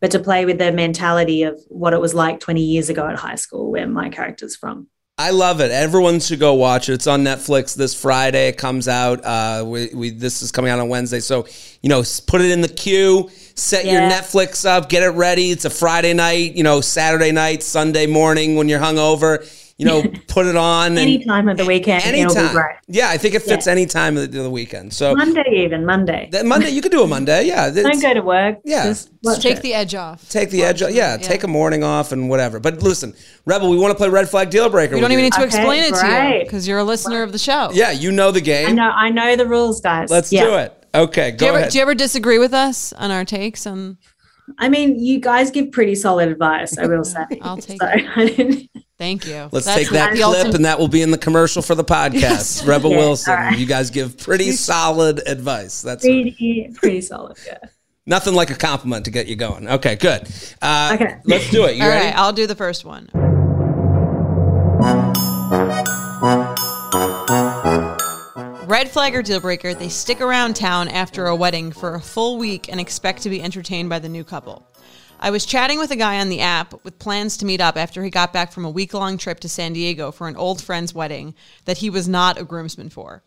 But to play with the mentality of what it was like 20 years ago at high school, where my character's from. I love it. Everyone should go watch it. It's on Netflix this Friday. It comes out. Uh, we, we this is coming out on Wednesday. So you know, put it in the queue. Set your Netflix up. Get it ready. It's a Friday night. You know, Saturday night, Sunday morning when you're hungover. You know, put it on. Any time of the weekend, it'll be Anytime. great. Yeah, I think it fits any time of the, of the weekend. So Monday, even Monday. that Monday, you could do a Monday. Yeah, Don't go to work. Yeah. just Just take it. the edge off. take the edge. off. Yeah, take a morning off and whatever. But listen, Rebel, we want to play Red Flag Deal Breaker. We don't even you. need to Okay, explain it to you because you're a listener of the show. Yeah, you know the I game. know, I know the rules, guys. Let's Yeah. do it. Okay, Do go you, ever, ahead. do you ever disagree with us on our takes? On I mean, you guys give pretty solid advice. I will say. I'll take so, it. I didn't- Thank you. Let's That's take that clip ultimate- and that will be in the commercial for the podcast. Rebel Yeah, Wilson, all right. you guys give pretty solid advice. That's pretty, pretty solid. Yeah. nothing like a compliment to get you going. Okay, good. Uh, Okay. Let's do it. You All ready? right, I'll do the first one. Red flag or deal breaker, they stick around town after a wedding for a full week and expect to be entertained by the new couple. I was chatting with a guy on the app with plans to meet up after he got back from a week long trip to San Diego for an old friend's wedding that he was not a groomsman for.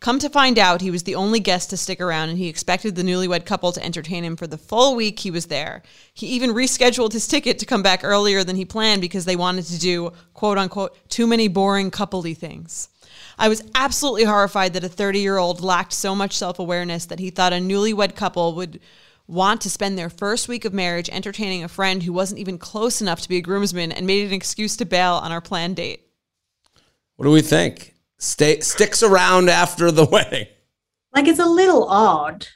Come to find out, he was the only guest to stick around and he expected the newlywed couple to entertain him for the full week he was there. He even rescheduled his ticket to come back earlier than he planned because they wanted to do, quote unquote, too many boring coupley things. I was absolutely horrified that a 30 year old lacked so much self awareness that he thought a newlywed couple would want to spend their first week of marriage entertaining a friend who wasn't even close enough to be a groomsman and made an excuse to bail on our planned date. What do we think? Stay sticks around after the wedding. Like it's a little odd.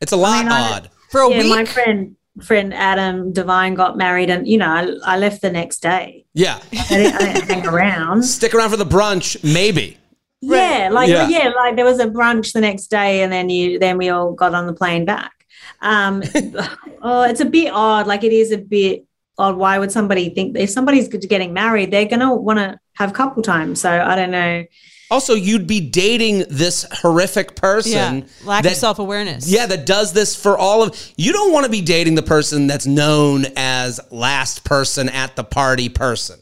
It's a lot mean, I- odd. For a yeah, week? my friend friend Adam Devine got married, and you know, I, I left the next day. Yeah. I didn't, I didn't hang around. Stick around for the brunch, maybe. Yeah, like Yeah. yeah. like there was a brunch the next day, and then you then we all got on the plane back. Um, oh, it's a bit odd. Like it is a bit odd. Why would somebody think if somebody's getting married, they're gonna want to have couple time? So I don't know. Also, you'd be dating this horrific person. yeah. Lack that- of self awareness. Yeah, that does this for all of you don't want to be dating the person that's known as last person at the party person.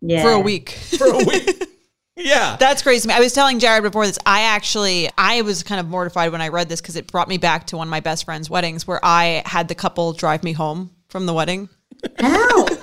Yeah, For a week. For a week. yeah. That's crazy. I was telling Jared before this. I actually, I was kind of mortified when I read this because it brought me back to one of my best friend's weddings where I had the couple drive me home from the wedding. How?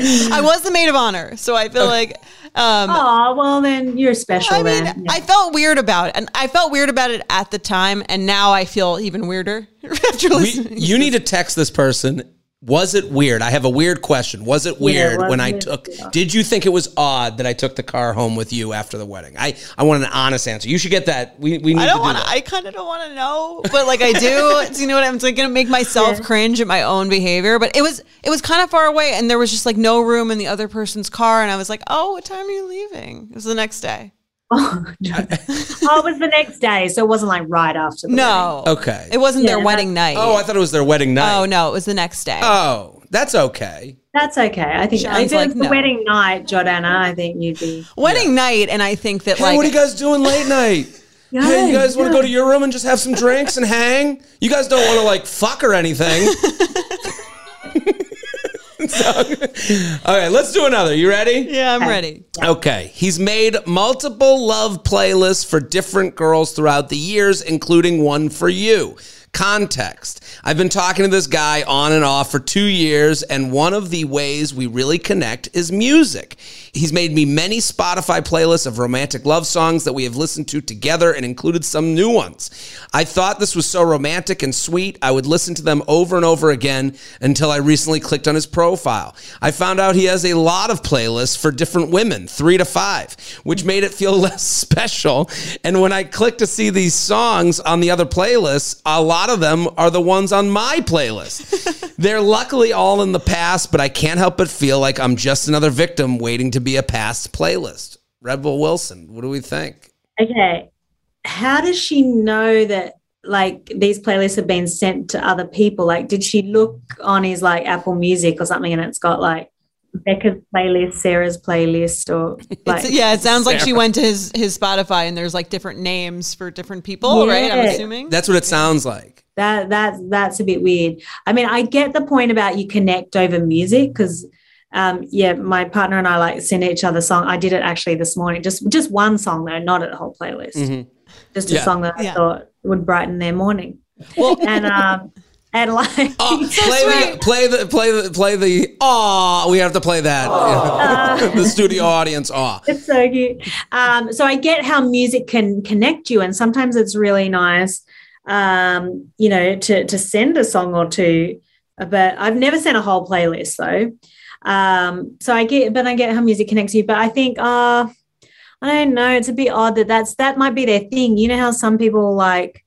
I was the maid of honor, so I feel like, um, oh well, then you're special. I mean, then. I felt weird about it, and I felt weird about it at the time, and now I feel even weirder after We, you need to text this person. Was it weird? I have a weird question. Was it weird was when I it- took yeah. Did you think it was odd that I took the car home with you after the wedding? I I want an honest answer. You should get that. We we need I don't do want to. that. I kind of don't want to know, but like I do. do you know what I'm saying? Gonna make myself cringe at my own behavior. But it was it was kind of far away, and there was just like no room in the other person's car, and I was like, "Oh, what time are you leaving?" It was the next day. Oh, no. oh, it was the next day, so it wasn't like right after. The No, Okay. it wasn't their wedding night. Oh, I thought it was their wedding night. oh no, it was the next day. Oh, that's okay. That's okay. I think Sean's if it was like, the no. wedding night, Jordana, I think you'd be. wedding night, and I think that Hey, like what are you guys doing late night? Hey, you guys want to go to your room and just have some drinks and hang? You guys don't want to like fuck or anything. So- okay, let's do another. You ready? yeah, I'm ready. Okay. He's made multiple love playlists for different girls throughout the years, including one for you. Context. I've been talking to this guy on and off for two years, and one of the ways we really connect is music. He's made me many Spotify playlists of romantic love songs that we have listened to together and included some new ones. I thought this was so romantic and sweet, I would listen to them over and over again until I recently clicked on his profile. I found out he has a lot of playlists for different women, three to five, which made it feel less special. And when I clicked to see these songs on the other playlists, a lot of them are the ones on my playlist. They're luckily all in the past, but I can't help but feel like I'm just another victim waiting to be a past playlist. Red Bull Wilson, what do we think? Okay. How does she know that like these playlists have been sent to other people? Like, did she look on his like Apple Music or something and it's got like Becca's playlist, Sarah's playlist, or like, It's- yeah, it sounds like she went to his his Spotify, and there's like different names for different people, right? I'm assuming. That's what it sounds like. that that's that's a bit weird. I mean, I get the point about you connect over music because um yeah, my partner and I like send each other song. I did it actually this morning, just just one song though, not a whole playlist. Mhm. Just a Yeah. song that I Yeah. thought would brighten their morning. Well, And um and like Oh, play the play the play the play the aw. We have to play that. the studio audience aw. It's so cute. Um, so I get how music can connect you, and sometimes it's really nice, um, you know, to to send a song or two. But I've never sent a whole playlist though. Um, so I get, but I get how music connects you. But I think, uh, I don't know. It's a bit odd that that's that might be their thing. You know how some people like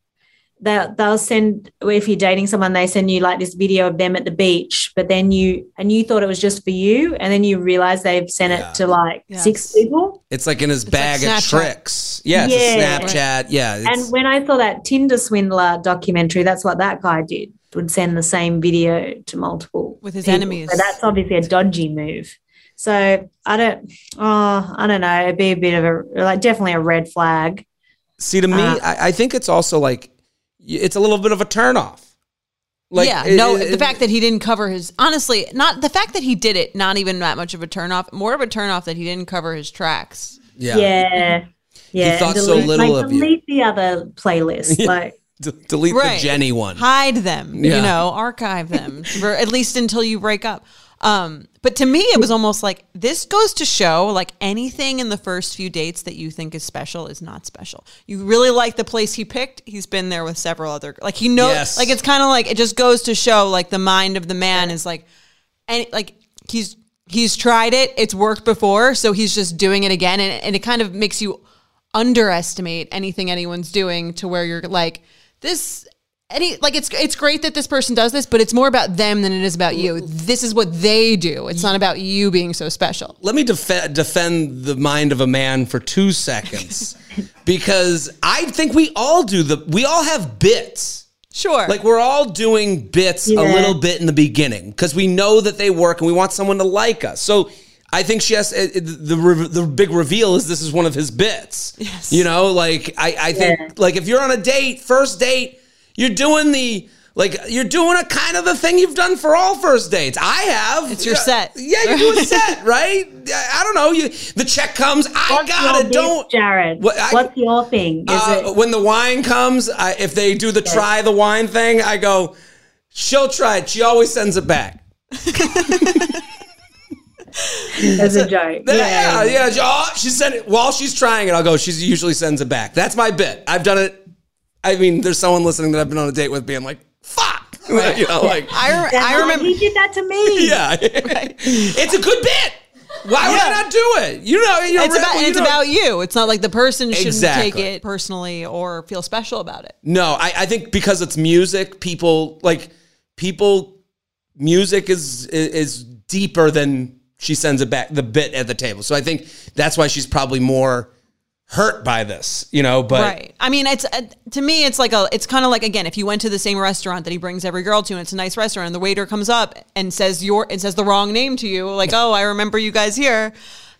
that they'll send if you're dating someone they send you like this video of them at the beach but then you and you thought it was just for you and then you realize they've sent Yeah. it to like Yes. six people It's like in his bag like of tricks. Yeah, it's Yeah. a Snapchat. Yeah. it's- and when i saw that tinder swindler documentary that's what that guy did would send the same video to multiple With his people. enemies. so that's obviously a dodgy move so i don't oh i don't know it'd be a bit of a like definitely a red flag See, to me, Uh, I, I think it's also like y- it's a little bit of a turnoff. Like, yeah, it- no, it- the fact that he didn't cover his honestly, not the fact that he did it, not even that much of a turnoff. More of a turnoff that he didn't cover his tracks. yeah, Yeah. Yeah. thought and so delete- little like, of you. delete the other playlist. Like D- delete Right. the Jenny one. Hide them, Yeah. you know, archive them, for at least until you break up. Um, but to me, it was almost like this goes to show like anything in the first few dates that you think is special is not special. You really like the place he picked. He's been there with several other, like he knows, Yes. like it's kind of like it just goes to show like the mind of the man is like, and like he's he's tried it, it's worked before, so he's just doing it again, and, and it kind of makes you underestimate anything anyone's doing to where you're like this any like it's it's great that this person does this but it's more about them than it is about you this is what they do it's not about you being so special Let me def- defend the mind of a man for two seconds because I think we all do the we all have bits. sure Like we're all doing bits a little bit in the beginning because we know that they work and we want someone to like us. So I think she has it, it- the the big reveal is this is one of his bits. Yes. You know, like I I think Yeah. like if you're on a date, first date, you're doing the like you're doing a kind of the thing you've done for all first dates. I have. It's your Yeah, set. Yeah, you do a set, right? I I don't know. You the check comes. I what's got your it. bit, Don't. Jared? What- I- what's your thing? Is Uh, it when the wine comes, I, if they do the try the wine thing, I go, she'll try it. She always sends it back. as a joke? Yeah, yeah. she- Oh, she sent it while she's trying it. I'll go. She usually sends it back. That's my bit. I've done it. I mean, there's someone listening that I've been on a date with, being like, "Fuck," you know, like, I, re- I remember he did that to me. yeah, it's a good bit. Why would I not do it? You know, you're it's rebel, about you it's know. about you it's not like the person shouldn't Exactly. take it personally or feel special about it No, I, I think because it's music, people like people. Music is is deeper than she sends it back the bit at the table. So I think that's why she's probably more hurt by this, you know. But right i mean it's uh, to me it's like a it's kind of like again if you went to the same restaurant that he brings every girl to and it's a nice restaurant and the waiter comes up and says your and says the wrong name to you like oh i remember you guys here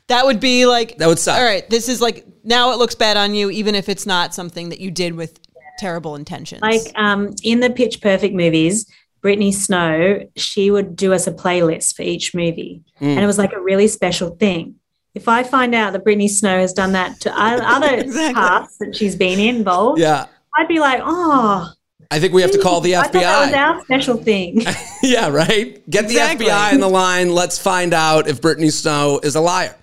that would be like That would suck. all right this is like now it looks bad on you even if it's not something that you did with terrible intentions Like um, in the Pitch Perfect movies, Brittany Snow, she would do us a playlist for each movie, Mm. and it was like a really special thing. If I find out that Brittany Snow has done that to other Exactly. parts that she's been involved, yeah, I'd be like, oh, I think we have to call the I thought that was our special thing. yeah, right. Get the FBI in the line. Let's find out if Brittany Snow is a liar.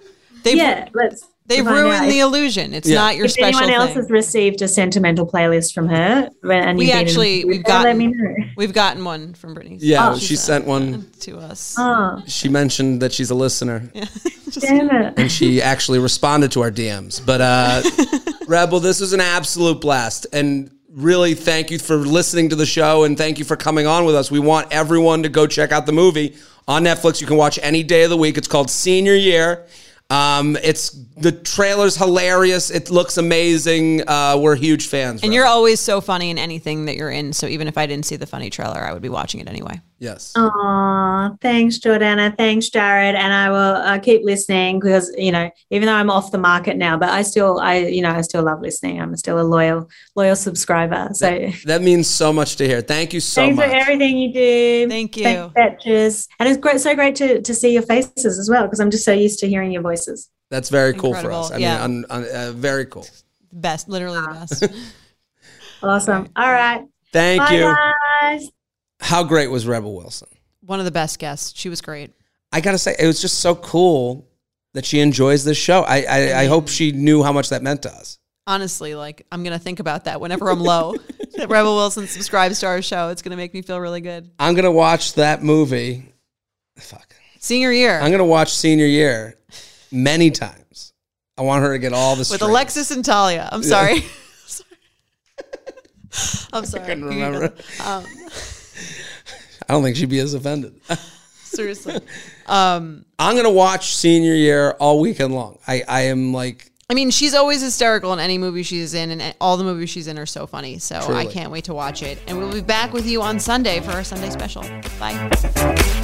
they've, yeah, let's. They've find ruined the illusion it's Yeah. not your If special anyone else thing has received a sentimental playlist from her, uh, and We you've been actually- we've let gotten- me know. we've gotten one from brittany Yeah, Oh. she uh, sent one. to us Oh, She mentioned that she's a listener. damn it! and she actually responded to our DMs. But uh, Rebel, this was an absolute blast, and really thank you for listening to the show, and thank you for coming on with us. We want everyone to go check out the movie on Netflix. You can watch any day of the week. It's called Senior Year. Um, it's the trailer's hilarious. It looks amazing. Uh, we're huge fans. And Rebel. you're always so funny in anything that you're in. So even if I didn't see the funny trailer, I would be watching it anyway. Yes. Aw, thanks, Jordana. Thanks, Jared. And I will uh, keep listening because you know, even though I'm off the market now, but I still, I you know, I still love listening. I'm still a loyal, loyal subscriber. So That means so much to hear. Thank you so thanks much. for everything you do. Thank you. Thanks, Betches. And it's great, so great to to see your faces as well because I'm just so used to hearing your voices. That's very cool for us. I yeah. mean, un, un, uh, very cool. Best, literally the best. Awesome. All right. Thank Bye, you. guys. How great was Rebel Wilson? One of the best guests. She was great. I gotta say, it was just so cool that she enjoys this show. I I, I hope she knew how much that meant to us. Honestly, like I'm gonna think about that whenever I'm low. that Rebel Wilson subscribes to our show. It's gonna make me feel really good. I'm gonna watch that movie. Fuck. Senior year I'm gonna watch Senior Year many times. I want her to get all the with. Alexis and Talia. I'm sorry. I'm sorry. I couldn't remember. Um, I don't think she'd be as offended. seriously. Um, I'm gonna watch Senior Year all weekend long. I I am like I mean, she's always hysterical in any movie she's in, and all the movies she's in are so funny. So I can't wait to watch it. And we'll be back with you on Sunday for our Sunday special. Bye.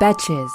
Betches.